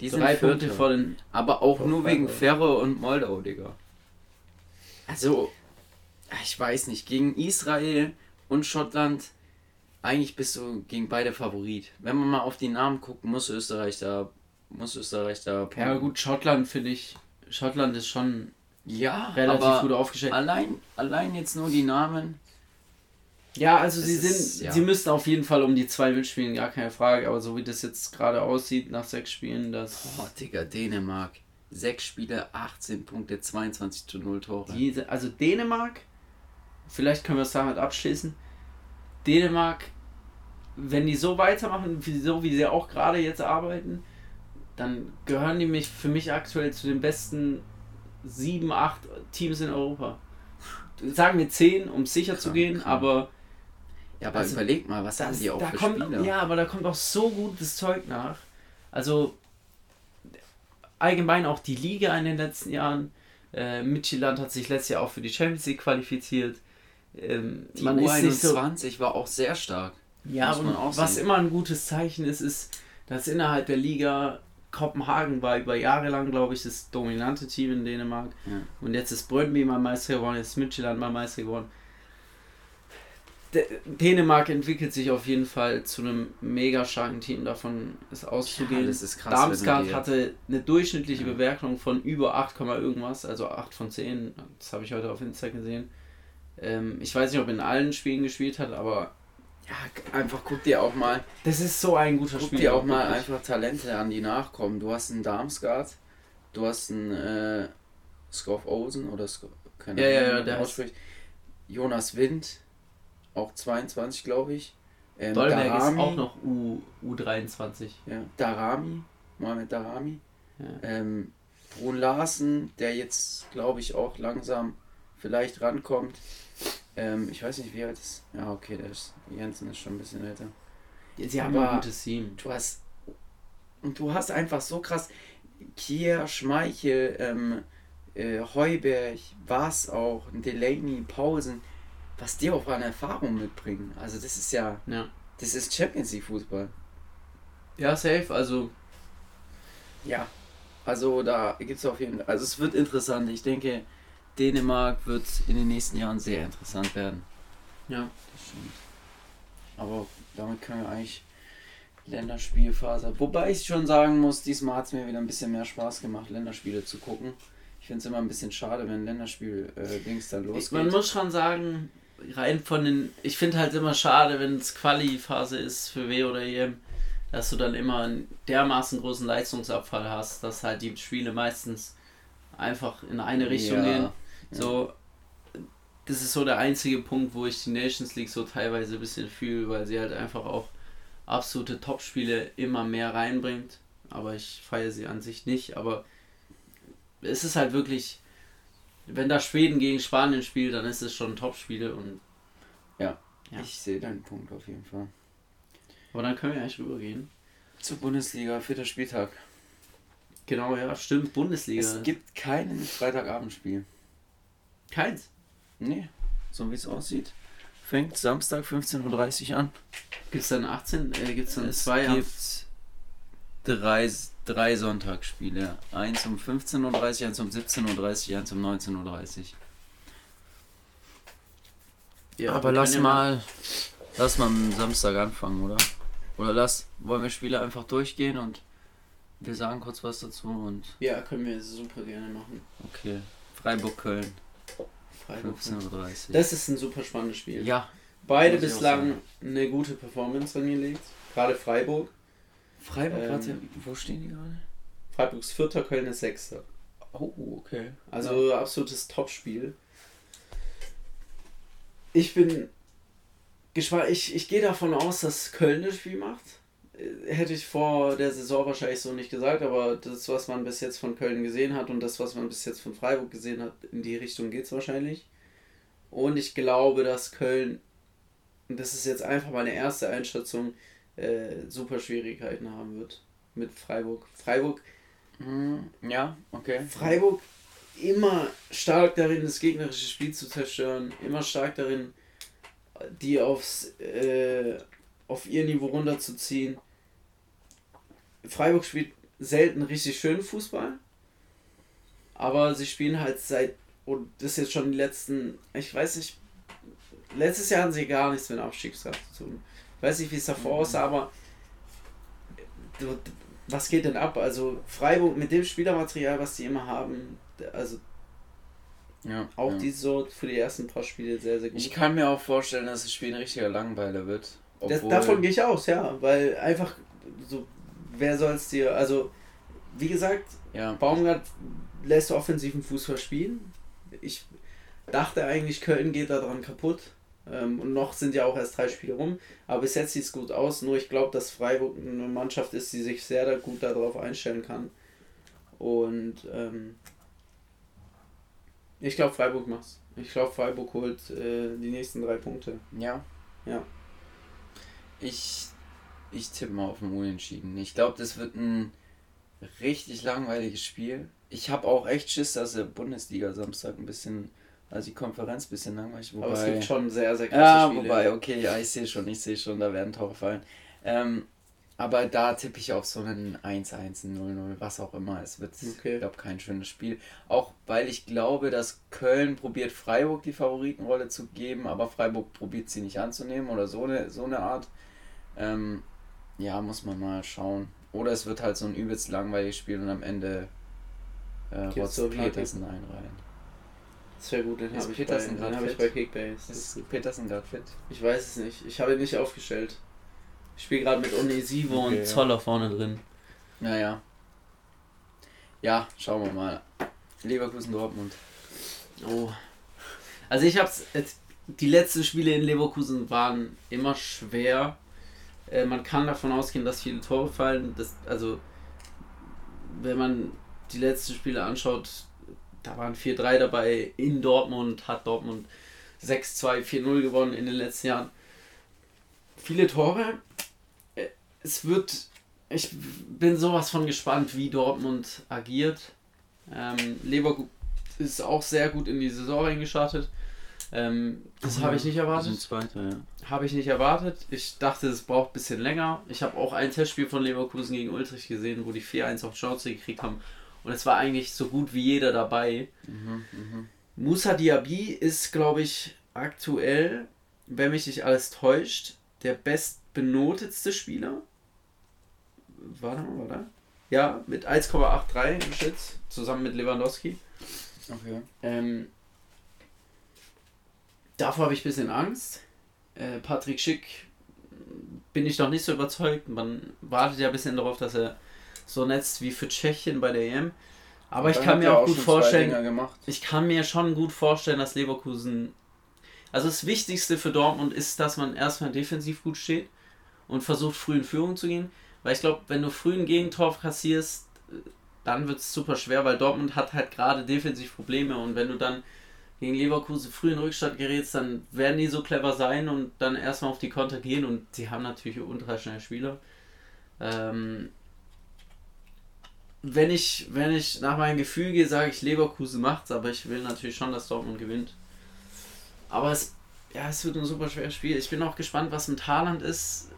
Die sind Drei Vierter. Punkte vor den. Aber auch nur wegen Färre und Moldau, Digga. Also, ich weiß nicht, gegen Israel und Schottland, eigentlich bist du gegen beide Favorit. Wenn man mal auf die Namen guckt, muss Österreich da muss Österreich da. Punkten. Ja, gut, Schottland finde ich. Schottland ist schon ja, relativ gut aufgestellt. Allein, allein jetzt nur die Namen. Ja, also sie ist, sind, ja. sie müssten auf jeden Fall um die zwei mitspielen, gar keine Frage. Aber so wie das jetzt gerade aussieht nach sechs Spielen, das. Oh, Digga, Dänemark. Sechs Spiele, 18 Punkte, 22 zu 0 Tore. Diese, also Dänemark, vielleicht können wir es damit abschließen. Dänemark, wenn die so weitermachen, so wie sie auch gerade jetzt arbeiten, dann gehören die mich für mich aktuell zu den besten sieben, acht Teams in Europa. Sagen wir zehn, um sicher krank, zu gehen, krank. aber. Ja, aber also, überleg mal, was haben die auch für kommt, Spieler? Ja, aber da kommt auch so gutes Zeug nach. Also allgemein auch die Liga in den letzten Jahren. Äh, Midtjylland hat sich letztes Jahr auch für die Champions League qualifiziert. Ähm, die man U21 so, war auch sehr stark. Ja, und was immer ein gutes Zeichen ist, ist, dass innerhalb der Liga Kopenhagen war über Jahre lang, glaube ich, das dominante Team in Dänemark. Ja. Und jetzt ist Brøndby mal Meister geworden, jetzt ist Midtjylland mal Meister geworden. Dänemark entwickelt sich auf jeden Fall zu einem mega starken Team, davon ist auszugehen. Ja, das ist krass. Darmstadt hatte eine durchschnittliche ja. Bewertung von über 8, irgendwas, also 8 von 10. Das habe ich heute auf Insta gesehen. Ähm, ich weiß nicht, ob er in allen Spielen gespielt hat, aber ja, einfach guck dir auch mal. Das ist so ein guter guck Spieler. Guck dir auch mal einfach Talente an, die nachkommen. Du hast einen Darmstadt, du hast einen äh, Skoff Osen oder Skoff, keine Ahnung, ja, ja, der ausspricht. Jonas Wind, auch 22, glaube ich. Ähm, Dolberg Darami, ist auch noch U, U23. Ja, Darami, Mohamed Darami. Ja. Ähm, Brun Larsen, der jetzt, glaube ich, auch langsam vielleicht rankommt. Ähm, ich weiß nicht, wie alt ist. Ja, okay, der ist, Jensen ist schon ein bisschen älter. Ja, sie haben ein gutes Team. Du hast. Und du hast einfach so krass. Kier, Schmeichel, ähm, äh, Heuberg, was auch, Delaney, Pausen, was die auch an Erfahrung mitbringen. Also, das ist ja. ja. Das ist Champions League Fußball. Ja, safe, also. Ja. Also, da gibt es auf jeden Fall. Also, es wird interessant. Ich denke Dänemark wird in den nächsten Jahren sehr interessant werden. Ja. Das stimmt. Aber damit können wir eigentlich Länderspielphase. Wobei ich schon sagen muss, diesmal hat es mir wieder ein bisschen mehr Spaß gemacht, Länderspiele zu gucken. Ich finde es immer ein bisschen schade, wenn Länderspiel-Dings äh, dann losgeht. Man muss schon sagen, rein von den. Ich finde halt immer schade, wenn es Quali-Phase ist für W oder EM, dass du dann immer einen dermaßen großen Leistungsabfall hast, dass halt die Spiele meistens einfach in eine Richtung ja. gehen. So, das ist so der einzige Punkt, wo ich die Nations League so teilweise ein bisschen fühle, weil sie halt einfach auch absolute Topspiele immer mehr reinbringt. Aber ich feiere sie an sich nicht. Aber es ist halt wirklich, wenn da Schweden gegen Spanien spielt, dann ist es schon Topspiele und. Ja, ja. ich sehe deinen Punkt auf jeden Fall. Aber dann können wir eigentlich rübergehen. Zur Bundesliga, vierter Spieltag. Genau, ja, stimmt, Bundesliga. Es gibt keinen Freitagabendspiel. Keins? Nee, so wie es aussieht. Fängt Samstag 15.30 Uhr an. Gibt es dann 18? Äh, gibt es dann es zwei? Es gibt drei, drei Sonntagsspiele. Eins um 15.30 Uhr, eins um 17.30 Uhr, eins um 19.30 Uhr. Ja, aber lass ja mal, lass mal am Samstag anfangen, oder? Oder lass, wollen wir Spiele einfach durchgehen und wir sagen kurz was dazu und. Ja, können wir super gerne machen. Okay. Freiburg-Köln. Freiburg. 15.30 Uhr. Das ist ein super spannendes Spiel. Ja. Beide bislang eine gute Performance angelegt. Gerade Freiburg. Freiburg, ähm, warte, wo stehen die gerade? Freiburgs Vierter, Köln ist Sechster. Oh, okay. Also ja. absolutes Topspiel. Ich bin gespannt. Ich, ich gehe davon aus, dass Köln das Spiel macht. Äh, hätte ich vor der Saison wahrscheinlich so nicht gesagt, aber das, was man bis jetzt von Köln gesehen hat und das, was man bis jetzt von Freiburg gesehen hat, in die Richtung geht es wahrscheinlich. Und ich glaube, dass Köln, und das ist jetzt einfach meine erste Einschätzung, äh, super Schwierigkeiten haben wird mit Freiburg. Freiburg. Mhm, ja, okay. Freiburg immer stark darin, das gegnerische Spiel zu zerstören, immer stark darin, die aufs, äh, auf ihr Niveau runterzuziehen. Freiburg spielt selten richtig schönen Fußball, aber sie spielen halt seit, und das ist jetzt schon die letzten, ich weiß nicht, letztes Jahr haben sie gar nichts mit dem Abstiegskampf zu tun. Weiß nicht, wie es davor mhm. aussah, aber was geht denn ab? Also Freiburg mit dem Spielermaterial, was die immer haben, also ja, auch ja. die so für die ersten paar Spiele sehr, sehr gut. Ich kann mir auch vorstellen, dass das Spiel ein richtiger Langweiler wird. Das, davon gehe ich aus, ja, weil einfach so, wer soll es dir, also wie gesagt, ja. Baumgart lässt offensiven Fußball spielen. Ich dachte eigentlich, Köln geht daran kaputt. Ähm, und noch sind ja auch erst drei Spiele rum. Aber bis jetzt sieht es gut aus. Nur ich glaube, dass Freiburg eine Mannschaft ist, die sich sehr gut darauf einstellen kann. Und ähm, ich glaube, Freiburg macht's. Ich glaube, Freiburg holt äh, die nächsten drei Punkte. Ja. Ja. Ich, ich tippe mal auf ein Unentschieden. Ich glaube, das wird ein richtig langweiliges Spiel. Ich habe auch echt Schiss, dass der Bundesliga Samstag ein bisschen also die Konferenz ein bisschen langweilig. Wobei, Aber es gibt schon sehr, sehr krasse ja, Spiele. wobei, okay, ja, ich sehe schon, ich sehe schon, da werden Tore fallen. Ähm, aber da tippe ich auf so einen 1-1, 0-0, was auch immer. Es wird, okay. ich glaube, kein schönes Spiel. Auch weil ich glaube, dass Köln probiert, Freiburg die Favoritenrolle zu geben, aber Freiburg probiert sie nicht anzunehmen oder so eine, so eine Art. Ähm, ja, muss man mal schauen. Oder es wird halt so ein übelst langweiliges Spiel und am Ende äh, rotzt Petersen einreihen. Das wäre gut, den habe ich, Petersen bei, hab ich bei Kickbase. Ist Petersen gerade fit? Ich weiß es nicht. Ich habe ihn nicht aufgestellt. Ich spiele gerade mit Onesivo okay, und Zoller vorne drin. Naja. Ja, schauen wir mal. Leverkusen Dortmund. Oh. Also ich hab's. Die letzten Spiele in Leverkusen waren immer schwer. Äh, man kann davon ausgehen, dass viele Tore fallen. Das, also wenn man die letzten Spiele anschaut, da waren 4-3 dabei in Dortmund, hat Dortmund 6-2, 4-0 gewonnen in den letzten Jahren. Viele Tore. Äh, es wird, ich bin sowas von gespannt, wie Dortmund agiert. Ähm, Leverkusen ist auch sehr gut in die Saison reingestartet. Ähm, das habe ich nicht erwartet. Zweiter, ja. Habe ich nicht erwartet. Ich dachte, es braucht ein bisschen länger. Ich habe auch ein Testspiel von Leverkusen gegen Ultrich gesehen, wo die 4-1 auf Chance gekriegt haben und es war eigentlich so gut wie jeder dabei. Mhm, mh. Musa Diaby ist, glaube ich, aktuell, wenn mich nicht alles täuscht, der bestbenotetste Spieler. Warte mal, warte. Ja, mit 1,83 im Schnitt, zusammen mit Lewandowski. Okay. Ähm, davor habe ich ein bisschen Angst. Äh, Patrick Schick bin ich noch nicht so überzeugt. Man wartet ja ein bisschen darauf, dass er so netzt wie für Tschechien bei der EM. Aber ich kann mir auch gut vorstellen, ich kann mir schon gut vorstellen, dass Leverkusen. Also das Wichtigste für Dortmund ist, dass man erstmal defensiv gut steht und versucht früh in Führung zu gehen. Weil ich glaube, wenn du früh ein Gegentor kassierst, dann wird es super schwer, weil Dortmund hat halt gerade defensiv Probleme und wenn du dann gegen Leverkusen früh in Rückstand gerätst, dann werden die so clever sein und dann erstmal auf die Konter gehen und sie haben natürlich ultra schnelle Spieler. Ähm, wenn ich, wenn ich nach meinem Gefühl gehe, sage ich, Leverkusen macht's, aber ich will natürlich schon, dass Dortmund gewinnt. Aber es, ja, es wird ein super schweres Spiel. Ich bin auch gespannt, was mit Haaland ist.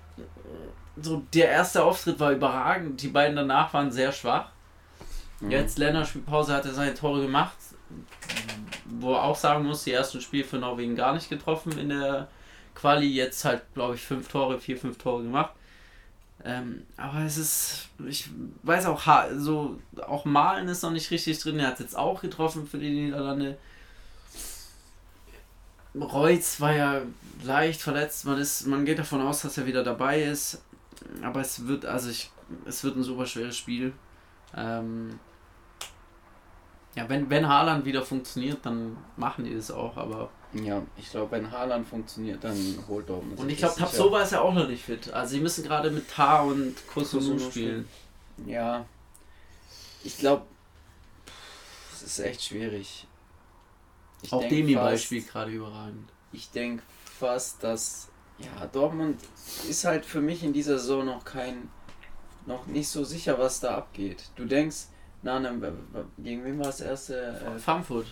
So, der erste Auftritt war überragend, die beiden danach waren sehr schwach. Mhm. Jetzt Länderspielpause hat er seine Tore gemacht, wo er auch sagen muss, die ersten Spiele für Norwegen gar nicht getroffen in der Quali. Jetzt halt, glaube ich, fünf Tore, vier, fünf Tore gemacht. Ähm, aber es ist, ich weiß auch, so, auch Malen ist noch nicht richtig drin. Er hat jetzt auch getroffen für die Niederlande. Reutz war ja leicht verletzt. Man, ist, man geht davon aus, dass er wieder dabei ist. Aber es wird, also ich, es wird ein super schweres Spiel. Ähm, ja, wenn, wenn Haaland wieder funktioniert, dann machen die das auch, aber. Ja, ich glaube, wenn Haaland funktioniert, dann holt Dortmund. Und ich glaube, Tabsoba ist ja auch noch nicht fit. Also sie müssen gerade mit Tar und Kosunu spielen. Ja. Ich glaube, es ist echt schwierig. Ich auch Demi spielt gerade überragend. Ich denke fast, dass ja, Dortmund ist halt für mich in dieser Saison noch kein noch nicht so sicher, was da abgeht. Du denkst, na, na gegen wen war das erste? Äh, Frankfurt.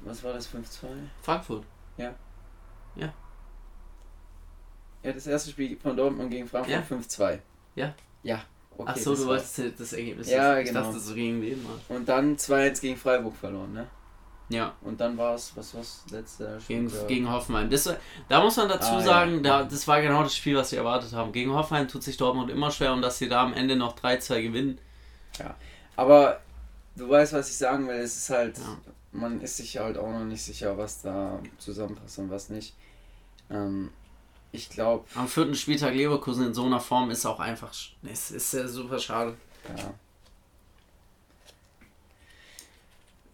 Was war das 5-2? Frankfurt. Ja. Ja. Ja, das erste Spiel von Dortmund gegen Frankfurt ja. 5-2. Ja. Ja. Okay, Ach so, du wolltest das Ergebnis. Ja, ich genau. dachte, so gegen den mal. Und dann 2-1 gegen Freiburg verloren, ne? Ja. Und dann war es, was was letzte Spiel? Gegen, gegen Hoffenheim. Das, da muss man dazu ah, sagen, ja. da, das war genau das Spiel, was wir erwartet haben. Gegen Hoffenheim tut sich Dortmund immer schwer und dass sie da am Ende noch 3-2 gewinnen. Ja. Aber du weißt, was ich sagen will. Es ist halt, ja. Man ist sich halt auch noch nicht sicher, was da zusammenpasst und was nicht. Ähm, ich glaube. Am vierten Spieltag Leverkusen in so einer Form ist auch einfach. Es ist ja super schade. Ja.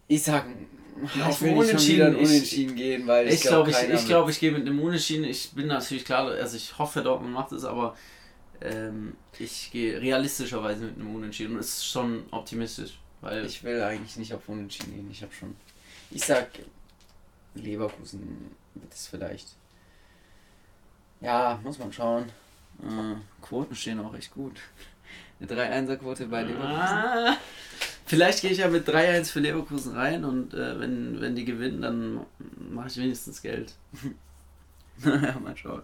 Ich sag, ja, ich will nicht schon wieder ein Unentschieden gehen, weil ich glaube, ich, ich, glaub, ich gehe mit einem Unentschieden. Ich bin natürlich klar, also ich hoffe, Dortmund macht es, aber ähm, ich gehe realistischerweise mit einem Unentschieden und es ist schon optimistisch. Weil ich will eigentlich nicht auf Unentschieden gehen. Ich habe schon. Ich sag, Leverkusen wird es vielleicht. Ja, muss man schauen. Äh, Quoten stehen auch echt gut. Eine 3-1er-Quote bei Leverkusen. Ah, vielleicht gehe ich ja mit 3-1 für Leverkusen rein und äh, wenn, wenn die gewinnen, dann mache ich wenigstens Geld. ja, mal schauen.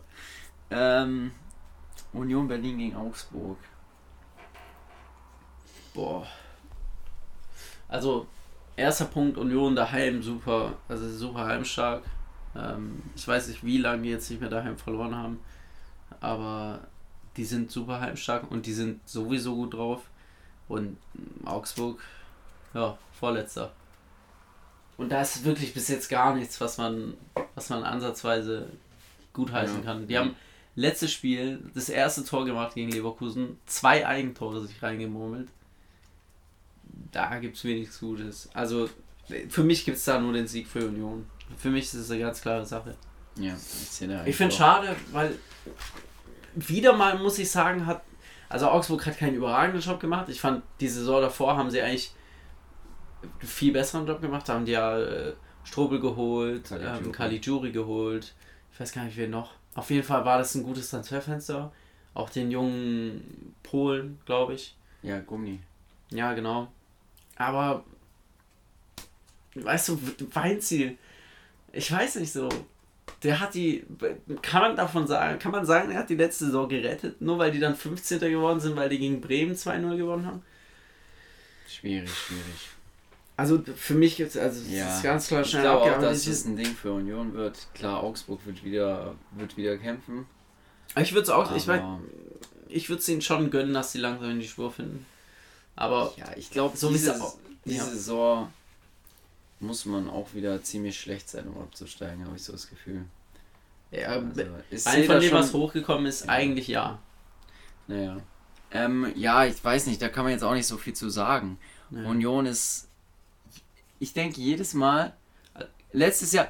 Ähm, Union Berlin gegen Augsburg. Boah. Also, erster Punkt Union daheim, super, also super heimstark. Ähm, ich weiß nicht, wie lange die jetzt nicht mehr daheim verloren haben, aber die sind super heimstark und die sind sowieso gut drauf. Und Augsburg, ja, vorletzter. Und da ist wirklich bis jetzt gar nichts, was man, was man ansatzweise gut heißen ja. kann. Die haben letztes Spiel das erste Tor gemacht gegen Leverkusen, zwei Eigentore sich reingemurmelt. Da gibt es wenig Gutes. Also für mich gibt es da nur den Sieg für Union. Für mich ist es eine ganz klare Sache. Ja, ich, ich finde es schade, weil wieder mal, muss ich sagen, hat. Also Augsburg hat keinen überragenden Job gemacht. Ich fand, die Saison davor haben sie eigentlich einen viel besseren Job gemacht. Da haben die ja äh, Strobel geholt, Caligiuri ähm, geholt. Ich weiß gar nicht, wer noch. Auf jeden Fall war das ein gutes Transferfenster. Auch den jungen Polen, glaube ich. Ja, Gummi. Ja, genau. Aber, weißt du, Weinziel, ich weiß nicht so der hat die, kann man davon sagen, kann man sagen, er hat die letzte Saison gerettet, nur weil die dann 15. geworden sind, weil die gegen Bremen 2-0 gewonnen haben? Schwierig, schwierig. Also für mich jetzt, also ja. ist ganz klar schnell Ich glaube auch, dass es ein Ding für Union wird. Klar, Augsburg wird wieder, wird wieder kämpfen. Ich würde es auch, ich mein, ich würde es ihnen schon gönnen, dass sie langsam in die Spur finden. Aber ja, ich glaube, so diese, diese ja. Saison muss man auch wieder ziemlich schlecht sein, um abzusteigen, habe ich so das Gefühl. Ja, also, ein von dem, was hochgekommen ist, ja. eigentlich ja. Naja. Ähm, ja, ich weiß nicht, da kann man jetzt auch nicht so viel zu sagen. Naja. Union ist, ich denke jedes Mal, letztes Jahr,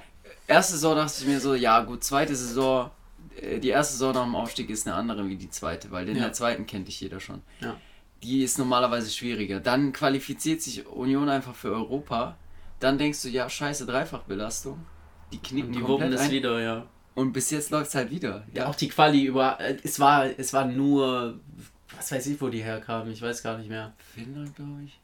erste Saison dachte ich mir so, ja gut, zweite Saison, äh, die erste Saison nach dem Aufstieg ist eine andere wie die zweite, weil in ja. der zweiten kennt dich jeder schon. Ja. Die ist normalerweise schwieriger. Dann qualifiziert sich Union einfach für Europa dann denkst du, ja, scheiße, Dreifachbelastung. Die knicken die komplett das wieder, ja. Und bis jetzt läuft es halt wieder. Ja, auch die Quali über. Äh, es war, es war nur. Was weiß ich, wo die herkamen. Ich weiß gar nicht mehr. Finnland, glaube ich.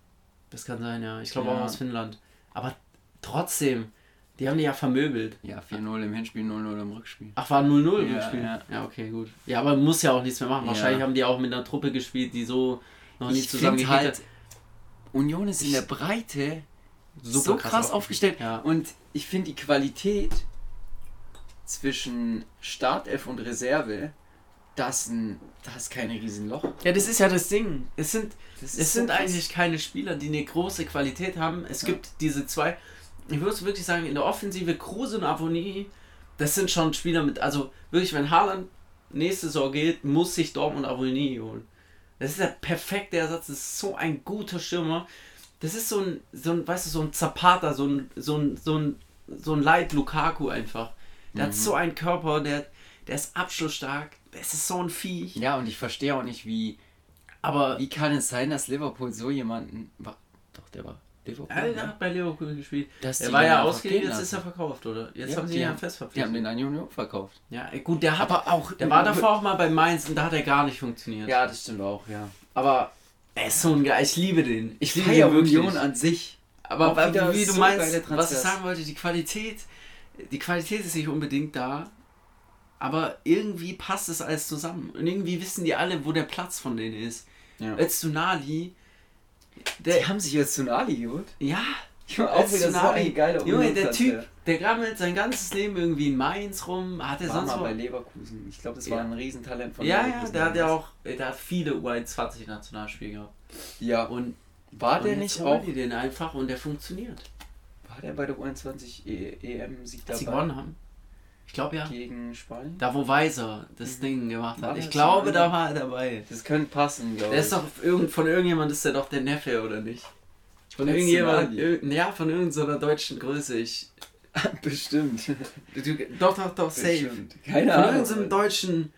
Das kann sein, ja. Ich glaube ja. auch aus Finnland. Aber trotzdem, die haben die ja vermöbelt. Ja, 4-0 im Hinspiel, 0-0 im Rückspiel. Ach, war 0-0 im ja, Rückspiel? Ja. ja, okay, gut. Ja, aber man muss ja auch nichts mehr machen. Wahrscheinlich haben die auch mit einer Truppe gespielt, die so noch nicht zusammen halt, Union ist in der Breite so krass, krass aufgestellt. Ja. Und ich finde die Qualität zwischen Startelf und Reserve das, ein, das ist kein Riesenloch. Ja, das ist ja das Ding. Es sind, es so sind krass. eigentlich keine Spieler, die eine große Qualität haben. Es ja. gibt diese zwei, ich würde wirklich sagen, in der Offensive Kruse und Avonie, das sind schon Spieler mit, also wirklich, wenn Haaland nächste Saison geht, muss sich Dortmund Avonie holen. Das ist der perfekte Ersatz, das ist so ein guter Stürmer. Das ist so ein, so ein weißt du, so ein Zapata, so ein, so ein, so ein, so ein Light Lukaku einfach. Der mhm. hat so einen Körper, der, der ist abschlussstark, das ist so ein Viech. Ja, und ich verstehe auch nicht, wie. Aber wie kann es sein, dass Liverpool so jemanden. War, doch, der war Liverpool. Ja, der hat bei Liverpool gespielt. Dass der war ja ausgeliehen, jetzt ist er verkauft, oder? Jetzt ja, haben sie ihn ja fest verpflichtet. Die haben den an Union verkauft. Ja, gut, der hat aber auch. Der war davor auch mal bei Mainz und da hat er gar nicht funktioniert. Ja, das stimmt auch, ja. Aber er ist so ein Geil, ich liebe den. Ich liebe Union an sich. Aber wie du so meinst, was ich sagen wollte, die Qualität, die Qualität ist nicht unbedingt da, aber irgendwie passt es alles zusammen. Und irgendwie wissen die alle, wo der Platz von denen ist. Ja. Öztunali, der, die haben sich Öztunali geholt? Ja. auch wieder so ein geiler Junge, der Typ, der grammelt sein ganzes Leben irgendwie in Mainz rum. Hat er sonst mal bei Leverkusen. Ich glaube, das war ja. ein Riesentalent von Ja, Leverkusen ja, der hat ja auch, der hat viele U21 Nationalspiele gehabt. Ja. Und war und der nicht auch die den einfach und der funktioniert. War der bei der U21 EM Sieg dabei? Sie gewonnen haben. Ich glaube ja. Gegen Spanien? Da, wo Weiser das mhm. Ding gemacht hat. Ich glaube, da war er dabei. Das könnte passen, glaube ich. Der ist doch irgend, von irgendjemand ist der doch der Neffe, oder nicht? Von irgendjemand, irg ja, von irgendeiner deutschen Größe. Ich. Bestimmt. Du, doch, doch, doch, safe. Bestimmt. Keine von Ahnung. Irgendeinem deutschen,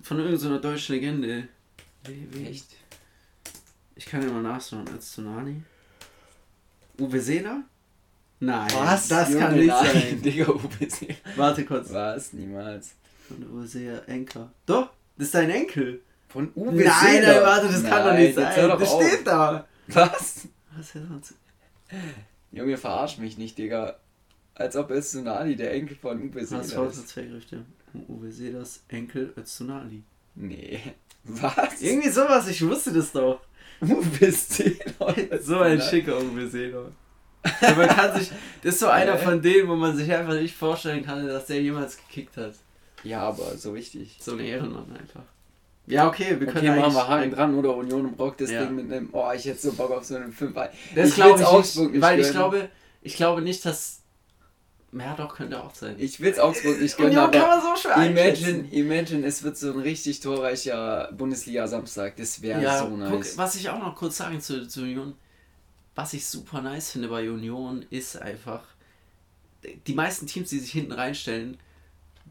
von irgendeiner deutschen Legende. Echt? Ich kann ja mal nachschauen. Als Tsunami. Uwe Seeler? Nein. Was? Das Junge, kann nicht nein. sein. Digga, UBC. Warte kurz. Was? Niemals. Von Uwe Enker. Doch, das ist dein Enkel. Von Uwe Nein, nein, warte, das nein, kann doch nicht sein. Das, das steht da. Was? Was ist das? Junge, verarsch mich nicht, Digga. Als ob Tsunali der Enkel von Uwe Seeler ist. Das zwei Gerüchte. Uwe Seelers Enkel Tsunali. Nee. Was? Irgendwie sowas, ich wusste das doch. Uwe Seeler. so ein schicker Uwe Seeler man kann sich, das ist so einer von denen, wo man sich einfach nicht vorstellen kann, dass der jemals gekickt hat. Ja, aber so wichtig. So ein Ehrenmann einfach. Ja, okay, wir können okay, machen wir Haken dran oder Union und Brock das ja. Ding mit einem, oh, ich hätte so Bock auf so einen 5. Das glaube ich Augsburg nicht, weil gönnen. ich glaube, ich glaube nicht, dass ja, doch, könnte auch sein. Ich will es Augsburg nicht gönnen, aber kann man so imagine, imagine, es wird so ein richtig torreicher Bundesliga-Samstag. Das wäre ja, so nice. Guck, was ich auch noch kurz sagen zu, zu Union, was ich super nice finde bei Union, ist einfach, die meisten Teams, die sich hinten reinstellen,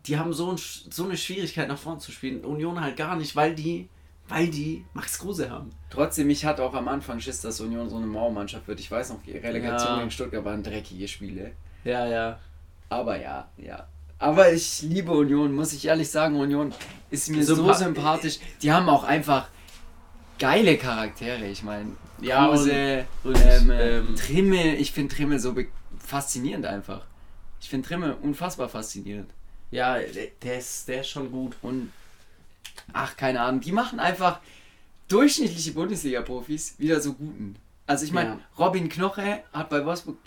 die haben so, ein, so eine Schwierigkeit nach vorne zu spielen. Union halt gar nicht, weil die, weil die Max Kruse haben. Trotzdem, ich hatte auch am Anfang Schiss, dass Union so eine Mauermannschaft wird. Ich weiß noch, die Relegation ja. gegen Stuttgart waren dreckige Spiele. Ja, ja. Aber ja, ja. Aber ich liebe Union, muss ich ehrlich sagen. Union ist mir Sympa so sympathisch. Die haben auch einfach geile Charaktere. Ich meine, ja, Kruse, und, und ähm, ähm, Trimmel, ich finde Trimmel so faszinierend einfach. Ich finde Trimmel unfassbar faszinierend. Ja, der ist, der ist schon gut. Und ach, keine Ahnung, die machen einfach durchschnittliche Bundesliga-Profis wieder so guten. Also ich meine, ja. Robin Knoche hat bei Wolfsburg,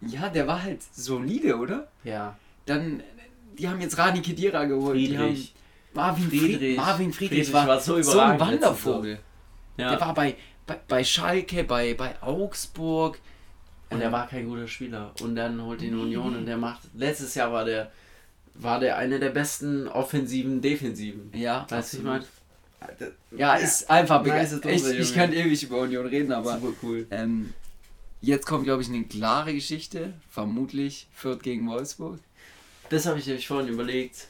ja, der war halt solide, oder? Ja. Dann, die haben jetzt Rani Kedira geholt. Friedrich. Die haben Marvin Friedrich. Fried, Marvin Friedrich, Friedrich war, war so, so ein Wandervogel. Ja. Der war bei, bei, bei Schalke, bei, bei Augsburg. Und er war kein guter Spieler. Und dann holt ihn Union und der macht. Letztes Jahr war der war der eine der besten offensiven, defensiven. Ja. Weißt du, ich meine? Ja, ist einfach begeistert. Ich, ich kann ewig über Union reden, aber. Super cool. Ähm, jetzt kommt, glaube ich, eine klare Geschichte. Vermutlich Fürth gegen Wolfsburg. Das habe ich nämlich vorhin überlegt.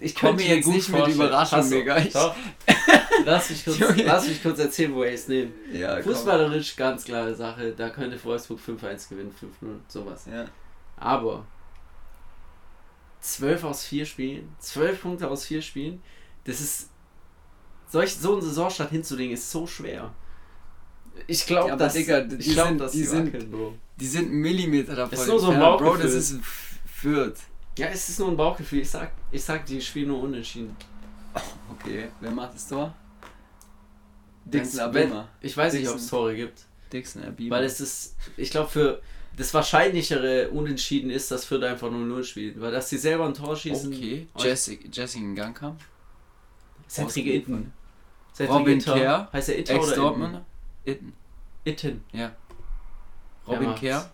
Ich komme mir jetzt nicht mit Überraschung, Digga. lass, mich kurz, lass mich kurz erzählen, wo ich es nehme. Ja, Fußballerisch ganz klare Sache, da könnte Wolfsburg 5-1 gewinnen, 5-0, sowas. Ja. Aber 12 aus 4 Spielen, 12 Punkte aus 4 Spielen, das ist. Solch, so einen Saisonstart hinzulegen, ist so schwer. Ich glaube, ja, dass. Digga, die, ich glaub, sind, die, sind, die sind Millimeter davon. Das ist nur so ein. Bro, das ist Fürth. Ja, es ist nur ein Bauchgefühl. Ich sag, ich sag die spielen nur unentschieden. Okay, wer macht das Tor? Dixon Abima. Ich weiß Dixon. nicht, ob es Tore gibt. Dixon Abima. Weil es ist, ich glaube, für, das wahrscheinlichere Unentschieden ist, dass Fürth einfach nur 0 spielt. Weil dass sie selber ein Tor schießen. Okay, Jesse, Jesse in Gang kam. Cedric Itten. Robin Kerr. Heißt er Itten oder Itten? Itten. Itten. Ja. Robin Kerr.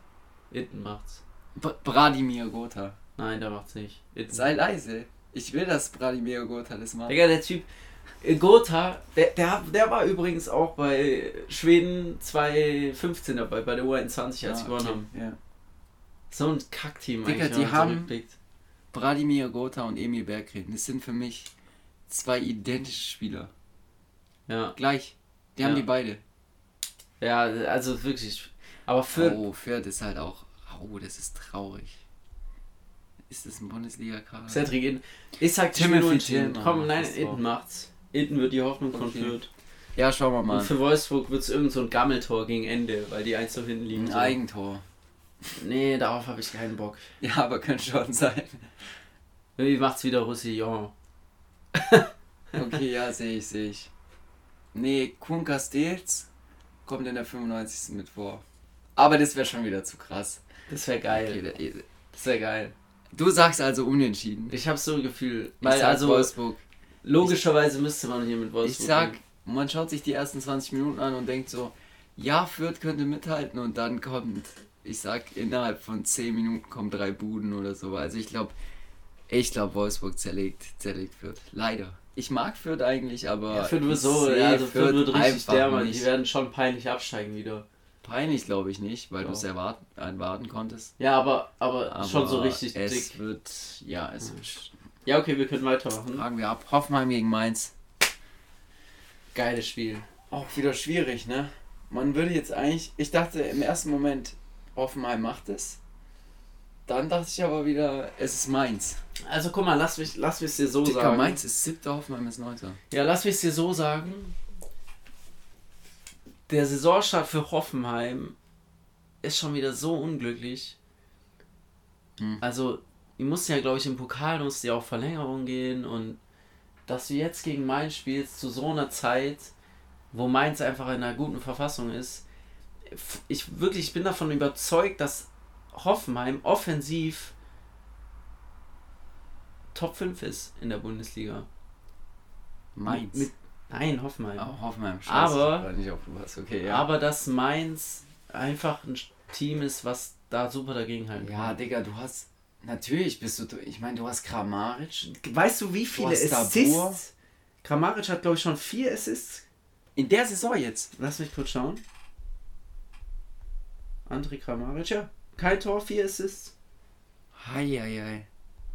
Itten macht's. Bradimir Gotha. Nein, der macht's nicht. Itten. Sei leise. Ich will, dass Bradimir Gotha das macht. Digga, der Typ. Äh, Gotha, der, der, der war übrigens auch bei Schweden 2015 dabei, bei der U21, als ja, sie gewonnen okay. haben. Ja. So ein Kackteam Digga, die haben Bradimir Gotha und Emil Berggren. Das sind für mich zwei identische Spieler. Ja. Gleich. Die ja. haben die beide. Ja, also wirklich. Aber für. Oh, Fürth ist halt auch. Oh, das ist traurig. Ist das ein Bundesliga-Kader? Cedric Itten. Ich sag Timothy Komm, nein, Itten macht's. Itten wird die Hoffnung von okay. Fürth. Ja, schauen wir mal. Und für Wolfsburg wird es irgend so ein Gammeltor gegen Ende, weil die eins so hinten liegen. Ein so. Eigentor. Nee, darauf habe ich keinen Bock. Ja, aber könnte schon sein. Wie macht's wieder Roussillon? okay, ja, sehe ich, sehe ich. Nee, Kuhn Castells kommt in der 95. mit vor. Aber das wäre schon wieder zu krass. Das wäre geil. Okay, das wäre geil. Du sagst also unentschieden. Ich habe so ein Gefühl. Weil also Wolfsburg. Logischerweise ich, müsste man hier mit Wolfsburg. Ich sag, man schaut sich die ersten 20 Minuten an und denkt so, ja, Fürth könnte mithalten und dann kommt, ich sag, innerhalb von 10 Minuten kommen drei Buden oder so. Also ich glaube, ich glaube, Wolfsburg zerlegt, zerlegt Fürth. Leider. Ich mag Fürth eigentlich, aber. Ja, Fürth wird so, ja, also Fürth wird richtig dermal. Die werden schon peinlich absteigen wieder. Peinlich glaube ich nicht, weil ja. du es erwarten, erwarten konntest. Ja, aber, aber, aber schon so richtig es dick. wird, ja, es wird. Ja, okay, wir können weitermachen. Fragen wir ab. Hoffenheim gegen Mainz. Geiles Spiel. Auch wieder schwierig, ne? Man würde jetzt eigentlich, ich dachte im ersten Moment, Hoffenheim macht es. Dann dachte ich aber wieder, es ist Mainz. Also guck mal, lass mich, lass mich es dir so Dicker, sagen. Mainz ist siebter, Hoffenheim ist neunter. Ja, lass mich es dir so sagen der Saisonstart für Hoffenheim ist schon wieder so unglücklich. Hm. Also, die mussten ja, glaube ich, im Pokal musste ja auch Verlängerung gehen und dass du jetzt gegen Mainz spielst zu so einer Zeit, wo Mainz einfach in einer guten Verfassung ist. Ich wirklich ich bin davon überzeugt, dass Hoffenheim offensiv Top 5 ist in der Bundesliga. Mainz. Mit, Nein, Hoffenheim. Oh, Hoffenheim, scheiße. Aber, nicht auf was. Okay, ja. aber dass Mainz einfach ein Team ist, was da super dagegen halten kann. Ja, Digga, du hast. Natürlich bist du. Ich meine, du hast Kramaric. Weißt du, wie viele du Assists? Kramaric hat, glaube ich, schon vier Assists. In der Saison jetzt. Lass mich kurz schauen. André Kramaric, ja. Kein Tor, vier Assists. Heieiei.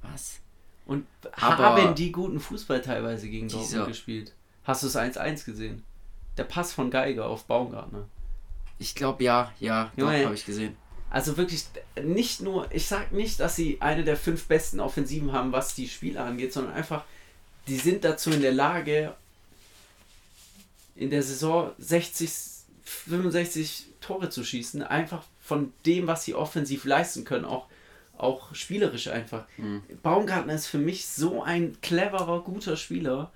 Was? Und aber haben die guten Fußball teilweise gegen Dortmund gespielt? Hast du es 1-1 gesehen? Der Pass von Geiger auf Baumgartner. Ich glaube ja, ja, doch habe ich gesehen. Also wirklich nicht nur, ich sag nicht, dass sie eine der fünf besten Offensiven haben, was die Spiele angeht, sondern einfach, die sind dazu in der Lage, in der Saison 60, 65 Tore zu schießen, einfach von dem, was sie offensiv leisten können, auch, auch spielerisch einfach. Mhm. Baumgartner ist für mich so ein cleverer, guter Spieler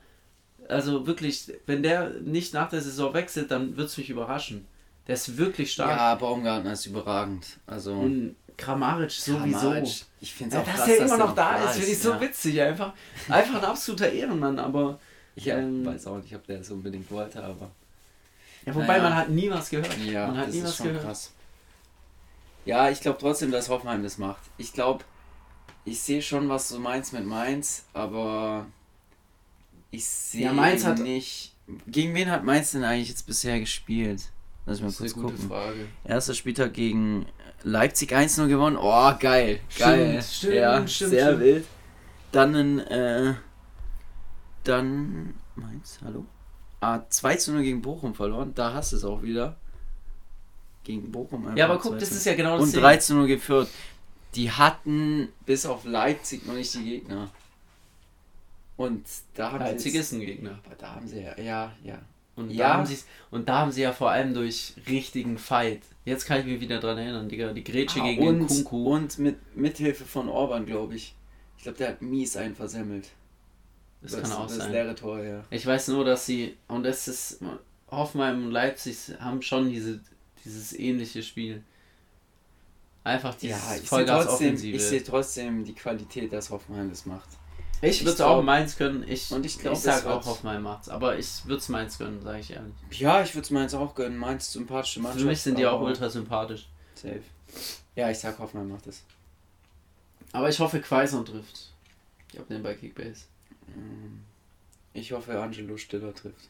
also wirklich, wenn der nicht nach der Saison wechselt, dann wird es mich überraschen. Der ist wirklich stark. Ja, Baumgartner ist überragend. Also und Kramaric sowieso. Ich finde es auch ja, dass krass, er immer noch da ist, finde ich so ja. witzig. Einfach, einfach ein absoluter Ehrenmann, aber. Ich ähm, weiß auch nicht, ob der es unbedingt wollte, aber. Ja, wobei naja. man hat nie was gehört. Ja, man hat das nie was gehört. Krass. Ja, ich glaube trotzdem, dass Hoffenheim das macht. Ich glaube, ich sehe schon, was du meinst mit Mainz, aber ich sehe ja, Mainz hat nicht. Gegen wen hat Mainz denn eigentlich jetzt bisher gespielt? Lass mal kurz gucken. Frage. Erster Spieltag gegen Leipzig 1-0 gewonnen. Oh, geil. Geil. Stimmt, stimmt, ja, stimmt, sehr stimmt. wild. Dann ein, äh, dann Mainz, hallo? Ah, 2 0 gegen Bochum verloren. Da hast du es auch wieder. Gegen Bochum. Ja, aber guck, das ist ja genau das Und 13 0 geführt. Die hatten bis auf Leipzig noch nicht die Gegner. Und da haben Leipzig ist ein Gegner. Aber da haben sie ja, ja, ja. Und, ja. Da haben und da haben sie ja vor allem durch richtigen Fight. Jetzt kann ich mich wieder dran erinnern, Digga, die Grätsche ah, gegen und, den Kunku. Und mit Mithilfe von Orban, glaube ich. Ich glaube, der hat mies einen versemmelt. Das, das kann auch das sein. Das leere Tor, ja. Ich weiß nur, dass sie, und das ist, Hoffenheim und Leipzig haben schon diese, dieses ähnliche Spiel. Einfach dieses ja, ich Vollgas trotzdem, Offensive. Ich sehe trotzdem die Qualität, dass Hoffenheim das macht. Ich würde es auch Mainz können. Ich, und ich, glaub, ich sage auch Hoffenheim macht's. Aber ich würde es Mainz gönnen, sage ich ehrlich. Ja, ich würde es Mainz auch gönnen. Mainz sympathische Mannschaft. Für mich sind die auch ultra sympathisch. Safe. Ja, ich sag Hoffenheim macht es. Aber ich hoffe, Quaison trifft. Ich habe den bei Kickbase. Mm. Ich hoffe, Angelo Stiller trifft.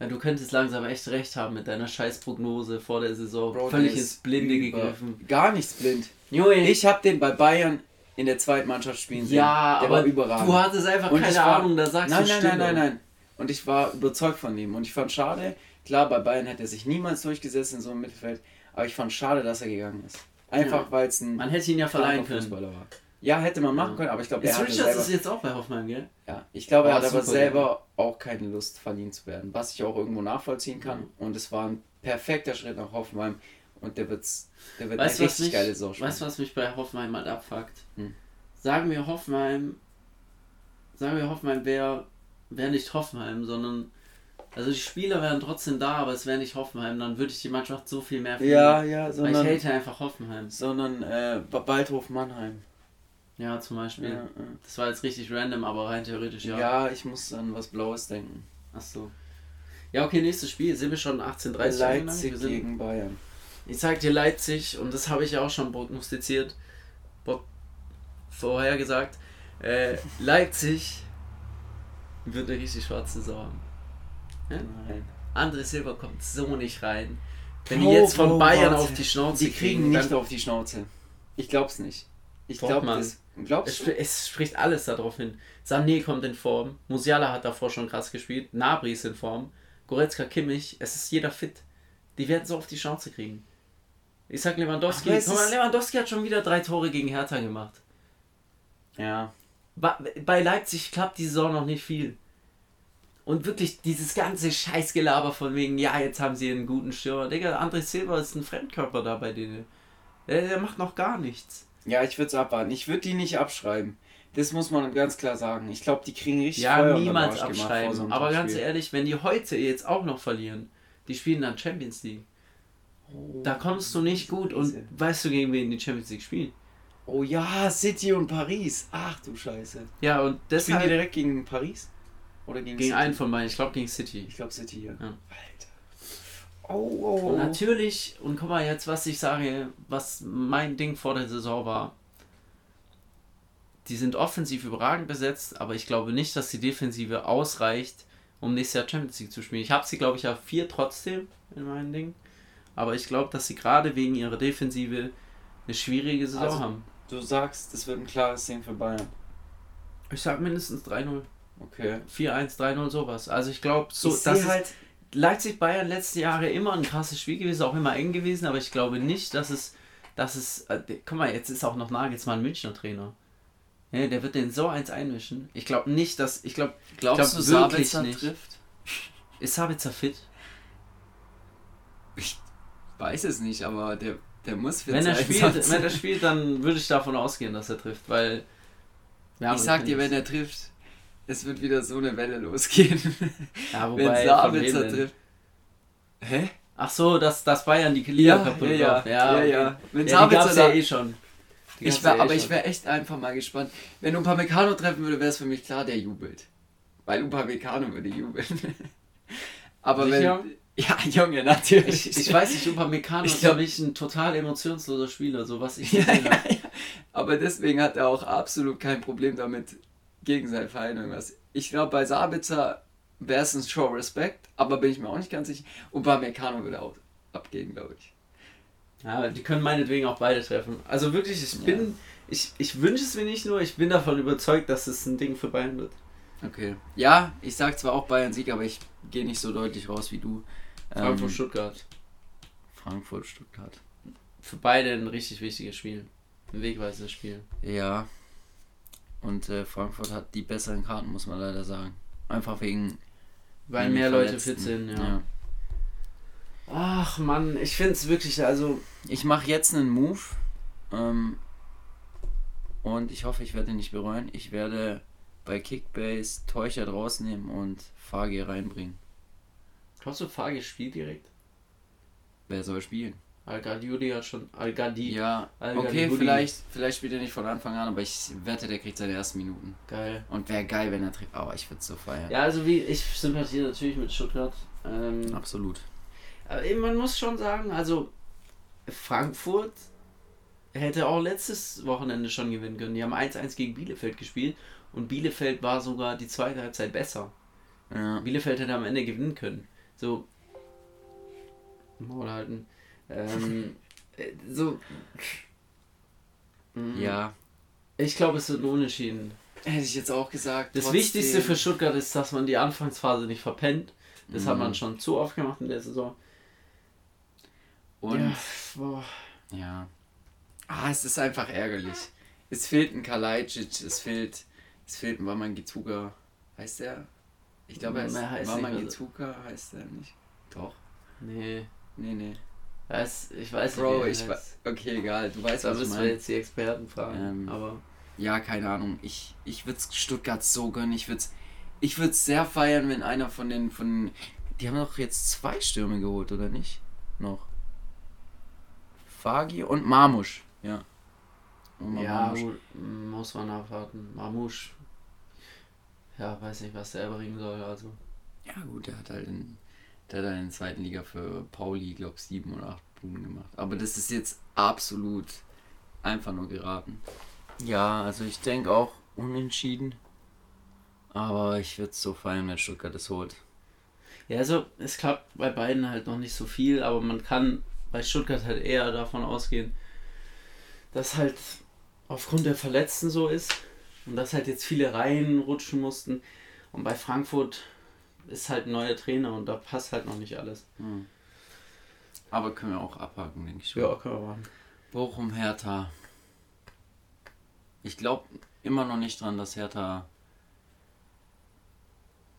Ja, du könntest langsam echt recht haben mit deiner Scheißprognose vor der Saison. Bro, Völlig ins Blinde gegriffen. Gar nichts blind. Junge. Ich habe den bei Bayern in der zweiten Mannschaft spielen sehen. Ja, der aber war überragend. du hattest einfach und keine war, Ahnung, da sagst nein, du Nein, nein, nein, nein, nein. Und ich war überzeugt von ihm. Und ich fand schade, klar, bei Bayern hat er sich niemals durchgesetzt in so einem Mittelfeld, aber ich fand schade, dass er gegangen ist. Einfach ja. weil es ein. Man hätte ihn ja verleihen können. War. Ja, hätte man machen können, aber ich glaube, er hat. Richards ist jetzt auch bei Hoffmann, gell? Ja, ich glaube, er hat aber selber ja. auch keine Lust, verliehen zu werden, was ich auch irgendwo nachvollziehen kann. Mhm. Und es war ein perfekter Schritt nach Hoffenheim und der, wird's, der wird weißt, eine richtig mich, geile Saison Weißt du, was mich bei Hoffenheim mal abfuckt? Hm. Sagen wir Hoffenheim, sagen wir Hoffenheim wäre wär nicht Hoffenheim, sondern also die Spieler wären trotzdem da, aber es wäre nicht Hoffenheim, dann würde ich die Mannschaft so viel mehr fühlen. Ja, ja, sondern. ich hate einfach Hoffenheim. Sondern äh, Waldhof Mannheim. Ja, zum Beispiel. Ja, ja. Das war jetzt richtig random, aber rein theoretisch ja. Ja, ich muss an was Blaues denken. Ach so. Ja, okay, nächstes Spiel. Sind wir schon 18:30 Leipzig wir gegen Bayern. Ich sag dir Leipzig, und das habe ich ja auch schon prognostiziert, vorher gesagt. Äh, Leipzig wird eine richtig schwarze Saison haben. Ja? André Silber kommt so nicht rein. Wenn die jetzt von Bayern auf die Schnauze die kriegen. Die kriegen nicht auf die Schnauze. Ich glaub's nicht. Ich glaube, das Glaubst du? Es, es, spricht alles darauf hin. Sané kommt in Form. Musiala hat davor schon krass gespielt. Nabri ist in Form. Goretzka, Kimmich. Es ist jeder fit. Die werden so auf die Chance kriegen. Ich sag Lewandowski. Guck mal, Lewandowski hat schon wieder drei Tore gegen Hertha gemacht. Ja. Bei Leipzig klappt die Saison noch nicht viel. Und wirklich dieses ganze Scheißgelaber von wegen, ja, jetzt haben sie einen guten Stürmer. Digga, André Silva ist ein Fremdkörper da bei denen. Der, der macht noch gar nichts. Ja, ich würde es abwarten. Ich würde die nicht abschreiben. Das muss man ganz klar sagen. Ich glaube, die kriegen richtig Ja, Feuer niemals abschreiben. So aber ganz ehrlich, wenn die heute jetzt auch noch verlieren, die spielen dann Champions League. Da kommst du nicht gut und weißt du, gegen wen die Champions League spielen? Oh ja, City und Paris. Ach du Scheiße. Ja, und deshalb. Spielen die direkt gegen Paris? Oder gegen Gegen City? einen von beiden. Ich glaube gegen City. Ich glaube City, ja. ja. Alter. Oh, oh, oh. Und natürlich, und guck mal jetzt, was ich sage, was mein Ding vor der Saison war. Die sind offensiv überragend besetzt, aber ich glaube nicht, dass die Defensive ausreicht, um nächstes Jahr Champions League zu spielen. Ich habe sie, glaube ich, auf vier trotzdem in meinem Ding. Aber ich glaube, dass sie gerade wegen ihrer Defensive eine schwierige Saison also, haben. Du sagst, das wird ein klares Ding für Bayern. Ich sag mindestens 3-0. Okay. 4-1, 3-0, sowas. Also ich glaube, so, ich das halt Leipzig-Bayern letzte Jahre immer ein krasses Spiel gewesen, auch immer eng gewesen, aber ich glaube nicht, dass es, dass es, äh, guck mal, jetzt ist auch noch Nagelsmann Münchner Trainer. Ja, der wird den so eins einmischen. Ich glaube nicht, dass, ich glaube, glaubst glaub, du, Sabitzer nicht. trifft? Ist Sabitzer fit? Ich weiß es nicht, aber der, der muss fit wenn. Er spielt, wenn er spielt, dann würde ich davon ausgehen, dass er trifft, weil... ich sag dir, wenn er trifft, es wird wieder so eine Welle losgehen. Ja, wobei, wenn Sabitzer trifft. Hä? Ach so, dass, dass Bayern die Liga ja, kaputt ja, macht. Ja, ja, ja. Okay. Wenn ja, Sabitzer da, ja eh schon. Ich wär, ja eh aber schon. ich wäre echt einfach mal gespannt. Wenn Upamecano treffen würde, wäre es für mich klar, der jubelt. Weil Upamecano würde jubeln. aber Sicher? wenn... Ja, Junge, natürlich. Ich, ich weiß nicht, Upamecano ist für mich ein total emotionsloser Spieler, so was ich ja, ja, ja. Aber deswegen hat er auch absolut kein Problem damit, gegen seinen Verein irgendwas. Ich glaube, bei Sabitzer wäre es ein Show Respect, aber bin ich mir auch nicht ganz sicher. Und bei Meccano würde auch abgehen, glaube ich. Ja, die können meinetwegen auch beide treffen. Also wirklich, ich bin, ja. ich, ich wünsche es mir nicht nur, ich bin davon überzeugt, dass es ein Ding für Bayern wird. Okay. Ja, ich sage zwar auch Bayern Sieg, aber ich gehe nicht so deutlich raus wie du. Frankfurt, ähm, Stuttgart. Frankfurt, Stuttgart. Für beide ein richtig wichtiges Spiel. Ein wegweisendes Spiel. Ja, und äh, Frankfurt hat die besseren Karten, muss man leider sagen. Einfach wegen. Weil mehr Leute fit sind, ja. ja. Ach man, ich finde es wirklich, also. Ich mache jetzt einen Move. Ähm, und ich hoffe, ich werde ihn nicht bereuen. Ich werde bei Kickbase Teucher rausnehmen und Fagi reinbringen. Hast du Fagi spielt direkt? Wer soll spielen? Al-Gadiudi hat schon. Al-Gadi. Ja, okay, vielleicht, vielleicht spielt er nicht von Anfang an, aber ich wette, der kriegt seine ersten Minuten. Geil. Und wäre geil, wenn er trifft. Aber ich würde es so feiern. Ja, also wie ich sympathiere natürlich mit Stuttgart. Ähm, Absolut. Aber man muss schon sagen, also Frankfurt hätte auch letztes Wochenende schon gewinnen können. Die haben 1-1 gegen Bielefeld gespielt und Bielefeld war sogar die zweite Halbzeit besser. Ja. Bielefeld hätte am Ende gewinnen können. So. Maul halten. Ähm, äh, so. Mhm. Ja. Ich glaube, es wird ein Unentschieden. Hätte ich jetzt auch gesagt. Das trotzdem. Wichtigste für Stuttgart ist, dass man die Anfangsphase nicht verpennt. Das mhm. hat man schon zu oft gemacht in der Saison. Und. Ja, boah. ja. Ah, es ist einfach ärgerlich. Es fehlt ein Kalajdzic, es fehlt, es fehlt ein Wamangituga. Heißt der? Ich glaube, er ist Wamangituga, heißt der nicht. Doch. Nee. Nee, nee. Was? Ich weiß nicht. Bro, ich weiß. Okay, egal. Du weißt, was ich meine. jetzt die Experten fragen. Ähm, aber. Ja, keine Ahnung. Ich, ich würde Stuttgart so gönnen. Ich würde es ich sehr feiern, wenn einer von den. Von, die haben doch jetzt zwei Stürme geholt, oder nicht? Noch. Fagi und Marmusch. Ja. ja, gut, muss man abwarten. Marmusch. Ja, weiß nicht, was der erbringen soll, also. Ja, gut, der hat halt in, der hat halt in der zweiten Liga für Pauli, glaube ich, sieben oder acht Buden gemacht. Aber das ist jetzt absolut einfach nur geraten. Ja, also ich denke auch unentschieden. Aber ich würde es so feiern, wenn Stuttgart es holt. Ja, also es klappt bei beiden halt noch nicht so viel, aber man kann bei Stuttgart halt eher davon ausgehen, dass halt aufgrund der Verletzten so ist und dass halt jetzt viele Reihen rutschen mussten. Und bei Frankfurt ist halt ein neuer Trainer und da passt halt noch nicht alles. Hm. Aber können wir auch abhaken, denke ich. Ja, können wir machen. Bochum, Hertha. Ich glaube immer noch nicht dran, dass Hertha.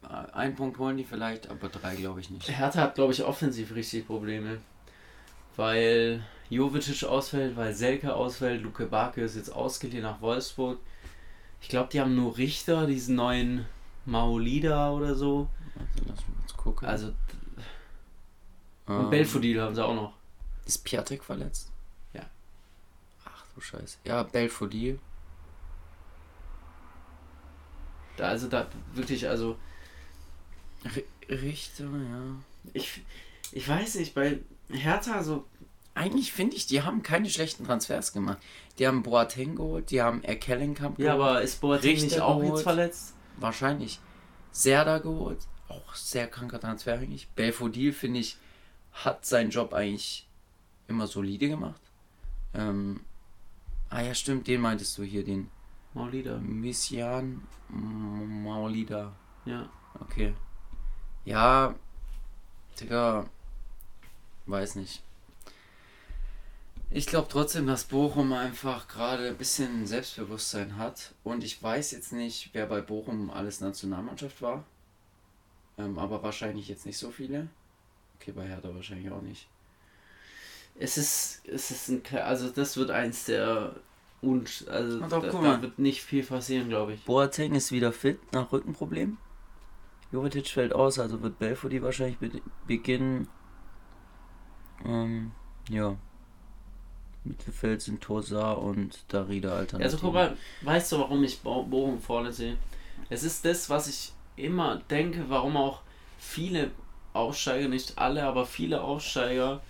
Äh, einen Punkt holen die vielleicht, aber drei glaube ich nicht. Hertha hat, glaube ich, offensiv richtig Probleme. Weil Jovicic ausfällt, weil Selke ausfällt, Luke Barke ist jetzt ausgeliehen nach Wolfsburg. Ich glaube, die haben nur Richter, diesen neuen Maolida oder so. Also lass uns gucken. Also. Und ähm, Belfodil haben sie auch noch. Ist Piatek verletzt? Ja. Ach du Scheiße. Ja, Belfodil. Da, also da wirklich, also. Richter, ja. Ich, ich weiß nicht, bei Hertha so eigentlich finde ich, die haben keine schlechten Transfers gemacht. Die haben Boateng geholt, die haben Erkellenkamp geholt. Ja, aber ist Boateng nicht auch geholt, jetzt verletzt? Wahrscheinlich. Serda geholt, auch sehr kranker Transfer eigentlich. Belfodil, finde ich, hat seinen Job eigentlich immer solide gemacht. Ähm, ah ja, stimmt, den meintest du hier, den Maulida. Missian Maulida. Ja. Okay. Ja, Digga, weiß nicht. Ich glaube trotzdem, dass Bochum einfach gerade ein bisschen Selbstbewusstsein hat. Und ich weiß jetzt nicht, wer bei Bochum alles Nationalmannschaft war. Ähm, aber wahrscheinlich jetzt nicht so viele. Okay, bei Hertha wahrscheinlich auch nicht. Es ist, es ist ein, also das wird eins der und also doch, da, da, wird nicht viel passieren, glaube ich. Boateng ist wieder fit nach Rückenproblem. Jovetic fällt aus, also wird Belfodil wahrscheinlich be beginnen. Ähm, ja. Mittelfeld sind Torsar und Darida Alternative. Also guck mal, weißt du, warum ich Bochum vorne sehe? Es ist das, was ich immer denke, warum auch viele Aufsteiger, nicht alle, aber viele Aufsteiger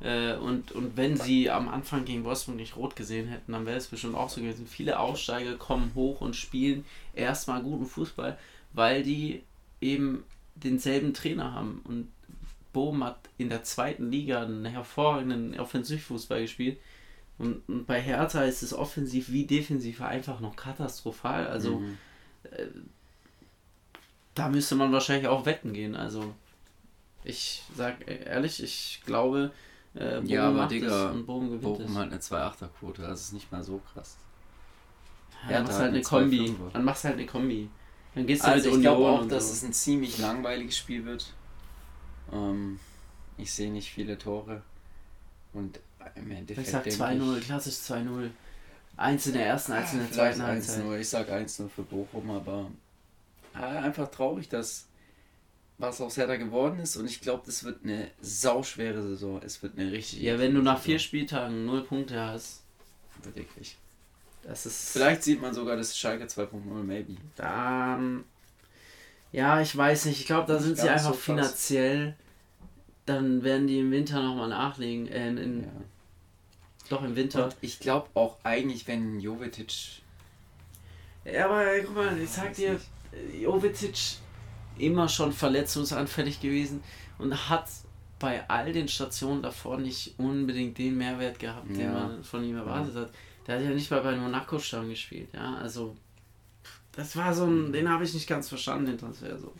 äh, und, und wenn sie am Anfang gegen Wolfsburg nicht rot gesehen hätten, dann wäre es bestimmt auch so gewesen. Viele Aufsteiger kommen hoch und spielen erstmal guten Fußball, weil die eben denselben Trainer haben. Und Bochum hat in der zweiten Liga einen hervorragenden Offensivfußball gespielt. Und, und, bei Hertha ist es offensiv wie defensiv einfach noch katastrophal. Also mhm. äh, da müsste man wahrscheinlich auch wetten gehen. Also ich sag ehrlich, ich glaube, äh, Bochum ja, aber Digga, Bochum, Bochum hat eine 2-8er-Quote, das ist nicht mal so krass. Ja, dann machst halt eine Kombi. Dann machst halt eine Kombi. Dann gehst du also mit ich glaube auch, dass so. es ein ziemlich langweiliges Spiel wird. Ähm, ich sehe nicht viele Tore. Und im Endeffekt. Ich sag 2-0, klassisch 2-0. Eins in der ersten, eins in der zweiten Halbzeit. Ich sag 1-0 für Bochum, aber ja, einfach traurig, dass was aus Hertha geworden ist und ich glaube, das wird eine sauschwere Saison. Es wird eine richtig. Ja, wenn du nach vier Spieltagen null Punkte hast. Wirklich. Das ist. Vielleicht sieht man sogar das Schalke 2.0, maybe. Dann. Ja, ich weiß nicht. Ich glaube, da sind sie einfach so finanziell. Dann werden die im Winter nochmal nachlegen. Äh, in, ja. Doch im Winter. Und ich glaube auch eigentlich, wenn Jovetic. Ja, aber guck mal, ich sag dir, Jovetic immer schon verletzungsanfällig gewesen und hat bei all den Stationen davor nicht unbedingt den Mehrwert gehabt, ja. den man von ihm erwartet hat. Der hat ja nicht mal bei Monaco Stamm gespielt, ja, also das war so ein, den habe ich nicht ganz verstanden, den Transfer so.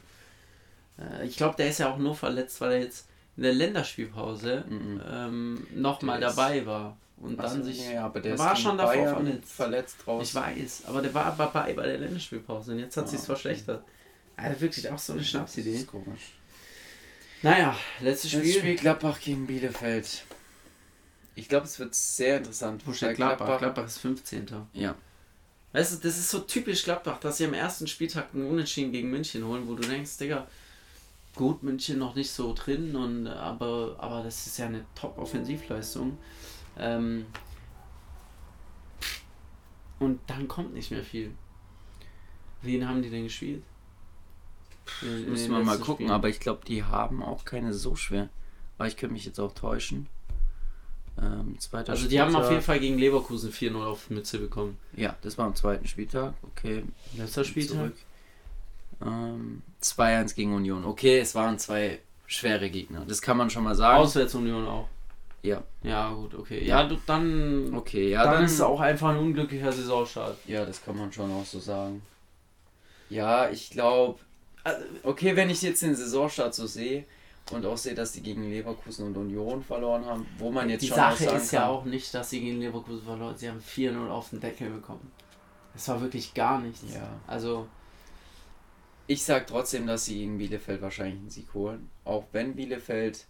Äh, ich glaube, der ist ja auch nur verletzt, weil er jetzt in der Länderspielpause mhm. ähm, nochmal dabei war. Und dann sich. Ja, aber der war schon davor Bayern verletzt. verletzt raus. Ich weiß, aber der war dabei bei der Länderspielpause und jetzt hat ja, sich verschlechtert. Also wirklich auch so eine Schnapsidee. Das ist komisch. Naja, letztes Spiel. Letztes Spiel Gladbach gegen Bielefeld. Ich glaube, es wird sehr interessant. Wo steht Gladbach? Gladbach? Gladbach ist 15. Ja. Weißt du, das ist so typisch Gladbach, dass sie am ersten Spieltag einen Unentschieden gegen München holen, wo du denkst, Digga, gut, München noch nicht so drin, und, aber, aber das ist ja eine Top-Offensivleistung. Ähm, und dann kommt nicht mehr viel. Wen haben die denn gespielt? In, Müssen wir mal gucken, Spielen. aber ich glaube, die haben auch keine so schwer. Weil ich könnte mich jetzt auch täuschen. Ähm, also die Spieltag. haben auf jeden Fall gegen Leverkusen 4-0 auf Mütze bekommen. Ja, das war am zweiten Spieltag. Okay. Letzter Spieltag. Ähm, 2-1 gegen Union. Okay, es waren zwei schwere Gegner. Das kann man schon mal sagen. Auswärtsunion auch. Ja. Ja, gut, okay. Ja, du, dann. Okay, ja. Dann, dann ist es auch einfach ein unglücklicher Saisonstart. Ja, das kann man schon auch so sagen. Ja, ich glaube, also, okay, wenn ich jetzt den Saisonstart so sehe und auch sehe, dass die gegen Leverkusen und Union verloren haben, wo man jetzt die schon Sache ist kann, ja auch nicht, dass sie gegen Leverkusen verloren haben. Sie haben 4-0 auf den Deckel bekommen. Das war wirklich gar nichts. Ja. Also. Ich sag trotzdem, dass sie gegen Bielefeld wahrscheinlich einen Sieg holen. Auch wenn Bielefeld.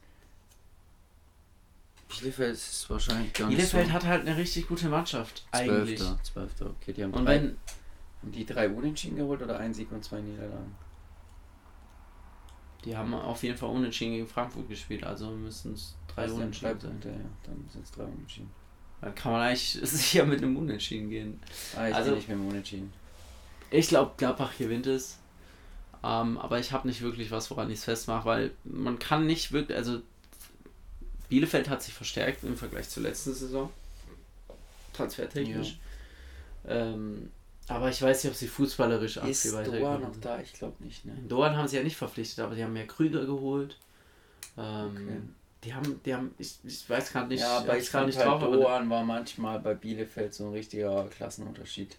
Bielefeld ist wahrscheinlich gar Bielefeld so hat halt eine richtig gute Mannschaft. Eigentlich. 12. 12. Okay, die haben, und drei, wenn, haben die drei Unentschieden geholt oder ein Sieg und zwei Niederlagen? Die haben auf jeden Fall unentschieden gegen Frankfurt gespielt, also müssen es drei also Unentschieden sein. Ja, dann sind es drei Unentschieden. Dann kann man eigentlich sicher mit einem Unentschieden gehen. Ah, ich also, nicht mit einem Unentschieden. Ich glaube, Gladbach gewinnt es. Ähm, aber ich habe nicht wirklich was, woran ich es festmache, weil man kann nicht wirklich, also Bielefeld hat sich verstärkt im Vergleich zur letzten Saison. Transfertechnisch. Ja. Ähm, aber ich weiß nicht, ob sie fußballerisch Ist Doan noch da? Ich glaube nicht. Ne? Doan haben sie ja nicht verpflichtet, aber die haben mehr Krüger geholt. Ähm, okay. Die haben, die haben, ich, ich weiß gerade nicht, ja, aber ich kann nicht halt drauf, Doan war manchmal bei Bielefeld so ein richtiger Klassenunterschied.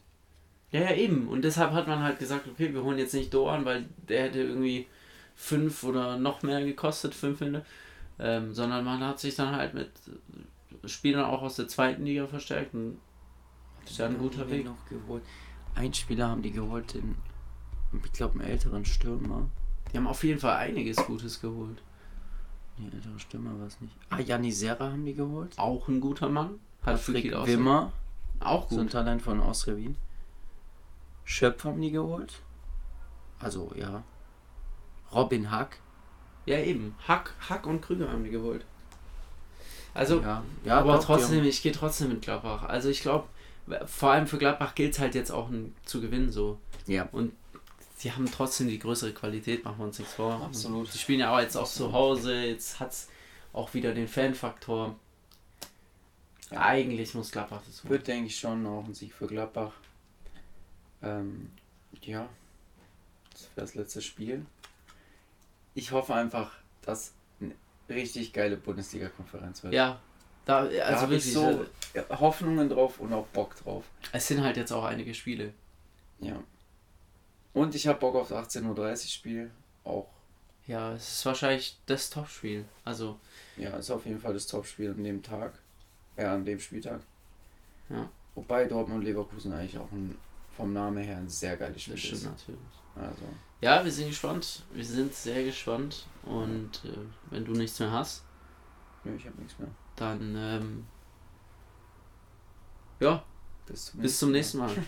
Ja, ja, eben. Und deshalb hat man halt gesagt, okay, wir holen jetzt nicht Doan, weil der hätte irgendwie fünf oder noch mehr gekostet, fünf Hände. Ähm, sondern man hat sich dann halt mit Spielern auch aus der zweiten Liga verstärkt und das ist ja ein guter Weg. Noch geholt. Ein Spieler haben die geholt, den, ich glaube, einen älteren Stürmer. Die haben auf jeden Fall einiges Gutes geholt. Nee, ältere Stürmer war es nicht. Ah, Janni Serra haben die geholt. Auch ein guter Mann. Hat Patrick Wimmer. Auch gut. So ein Talent von Austria Wien. Schöpf haben die geholt. Also, ja. Robin Hack. Ja, eben. Hack, Hack und Krüger haben die geholt. Also, ja, ja aber doch, trotzdem, ich gehe trotzdem mit Gladbach. Also, ich glaube, vor allem für Gladbach gilt es halt jetzt auch ein, zu gewinnen so. Ja. Und sie haben trotzdem die größere Qualität, machen wir uns nichts vor. Absolut. Sie spielen ja auch jetzt auch zu Hause, jetzt hat es auch wieder den Fanfaktor. Ja. Eigentlich muss Gladbach das holen. Wird, denke ich, schon auch ein Sieg für Gladbach. Ähm, ja, das wäre das letzte Spiel. Ich hoffe einfach, dass eine richtig geile Bundesliga-Konferenz wird. Ja, da, also da wirklich so äh, Hoffnungen drauf und auch Bock drauf. Es sind halt jetzt auch einige Spiele. Ja. Und ich habe Bock auf das 18.30 Uhr Spiel. Auch. Ja, es ist wahrscheinlich das Topspiel. Also. Ja, ist auf jeden Fall das Topspiel an dem Tag. Ja, an dem Spieltag. Ja. Wobei Dortmund und Leverkusen eigentlich auch ein, vom Namen her ein sehr geiles Spiel ist. natürlich. Also. Ja, wir sind gespannt. Wir sind sehr gespannt. Und äh, wenn du nichts mehr hast. Nö, ich habe nichts mehr. Dann, ähm, ja, bis zum, bis zum nächsten Mal.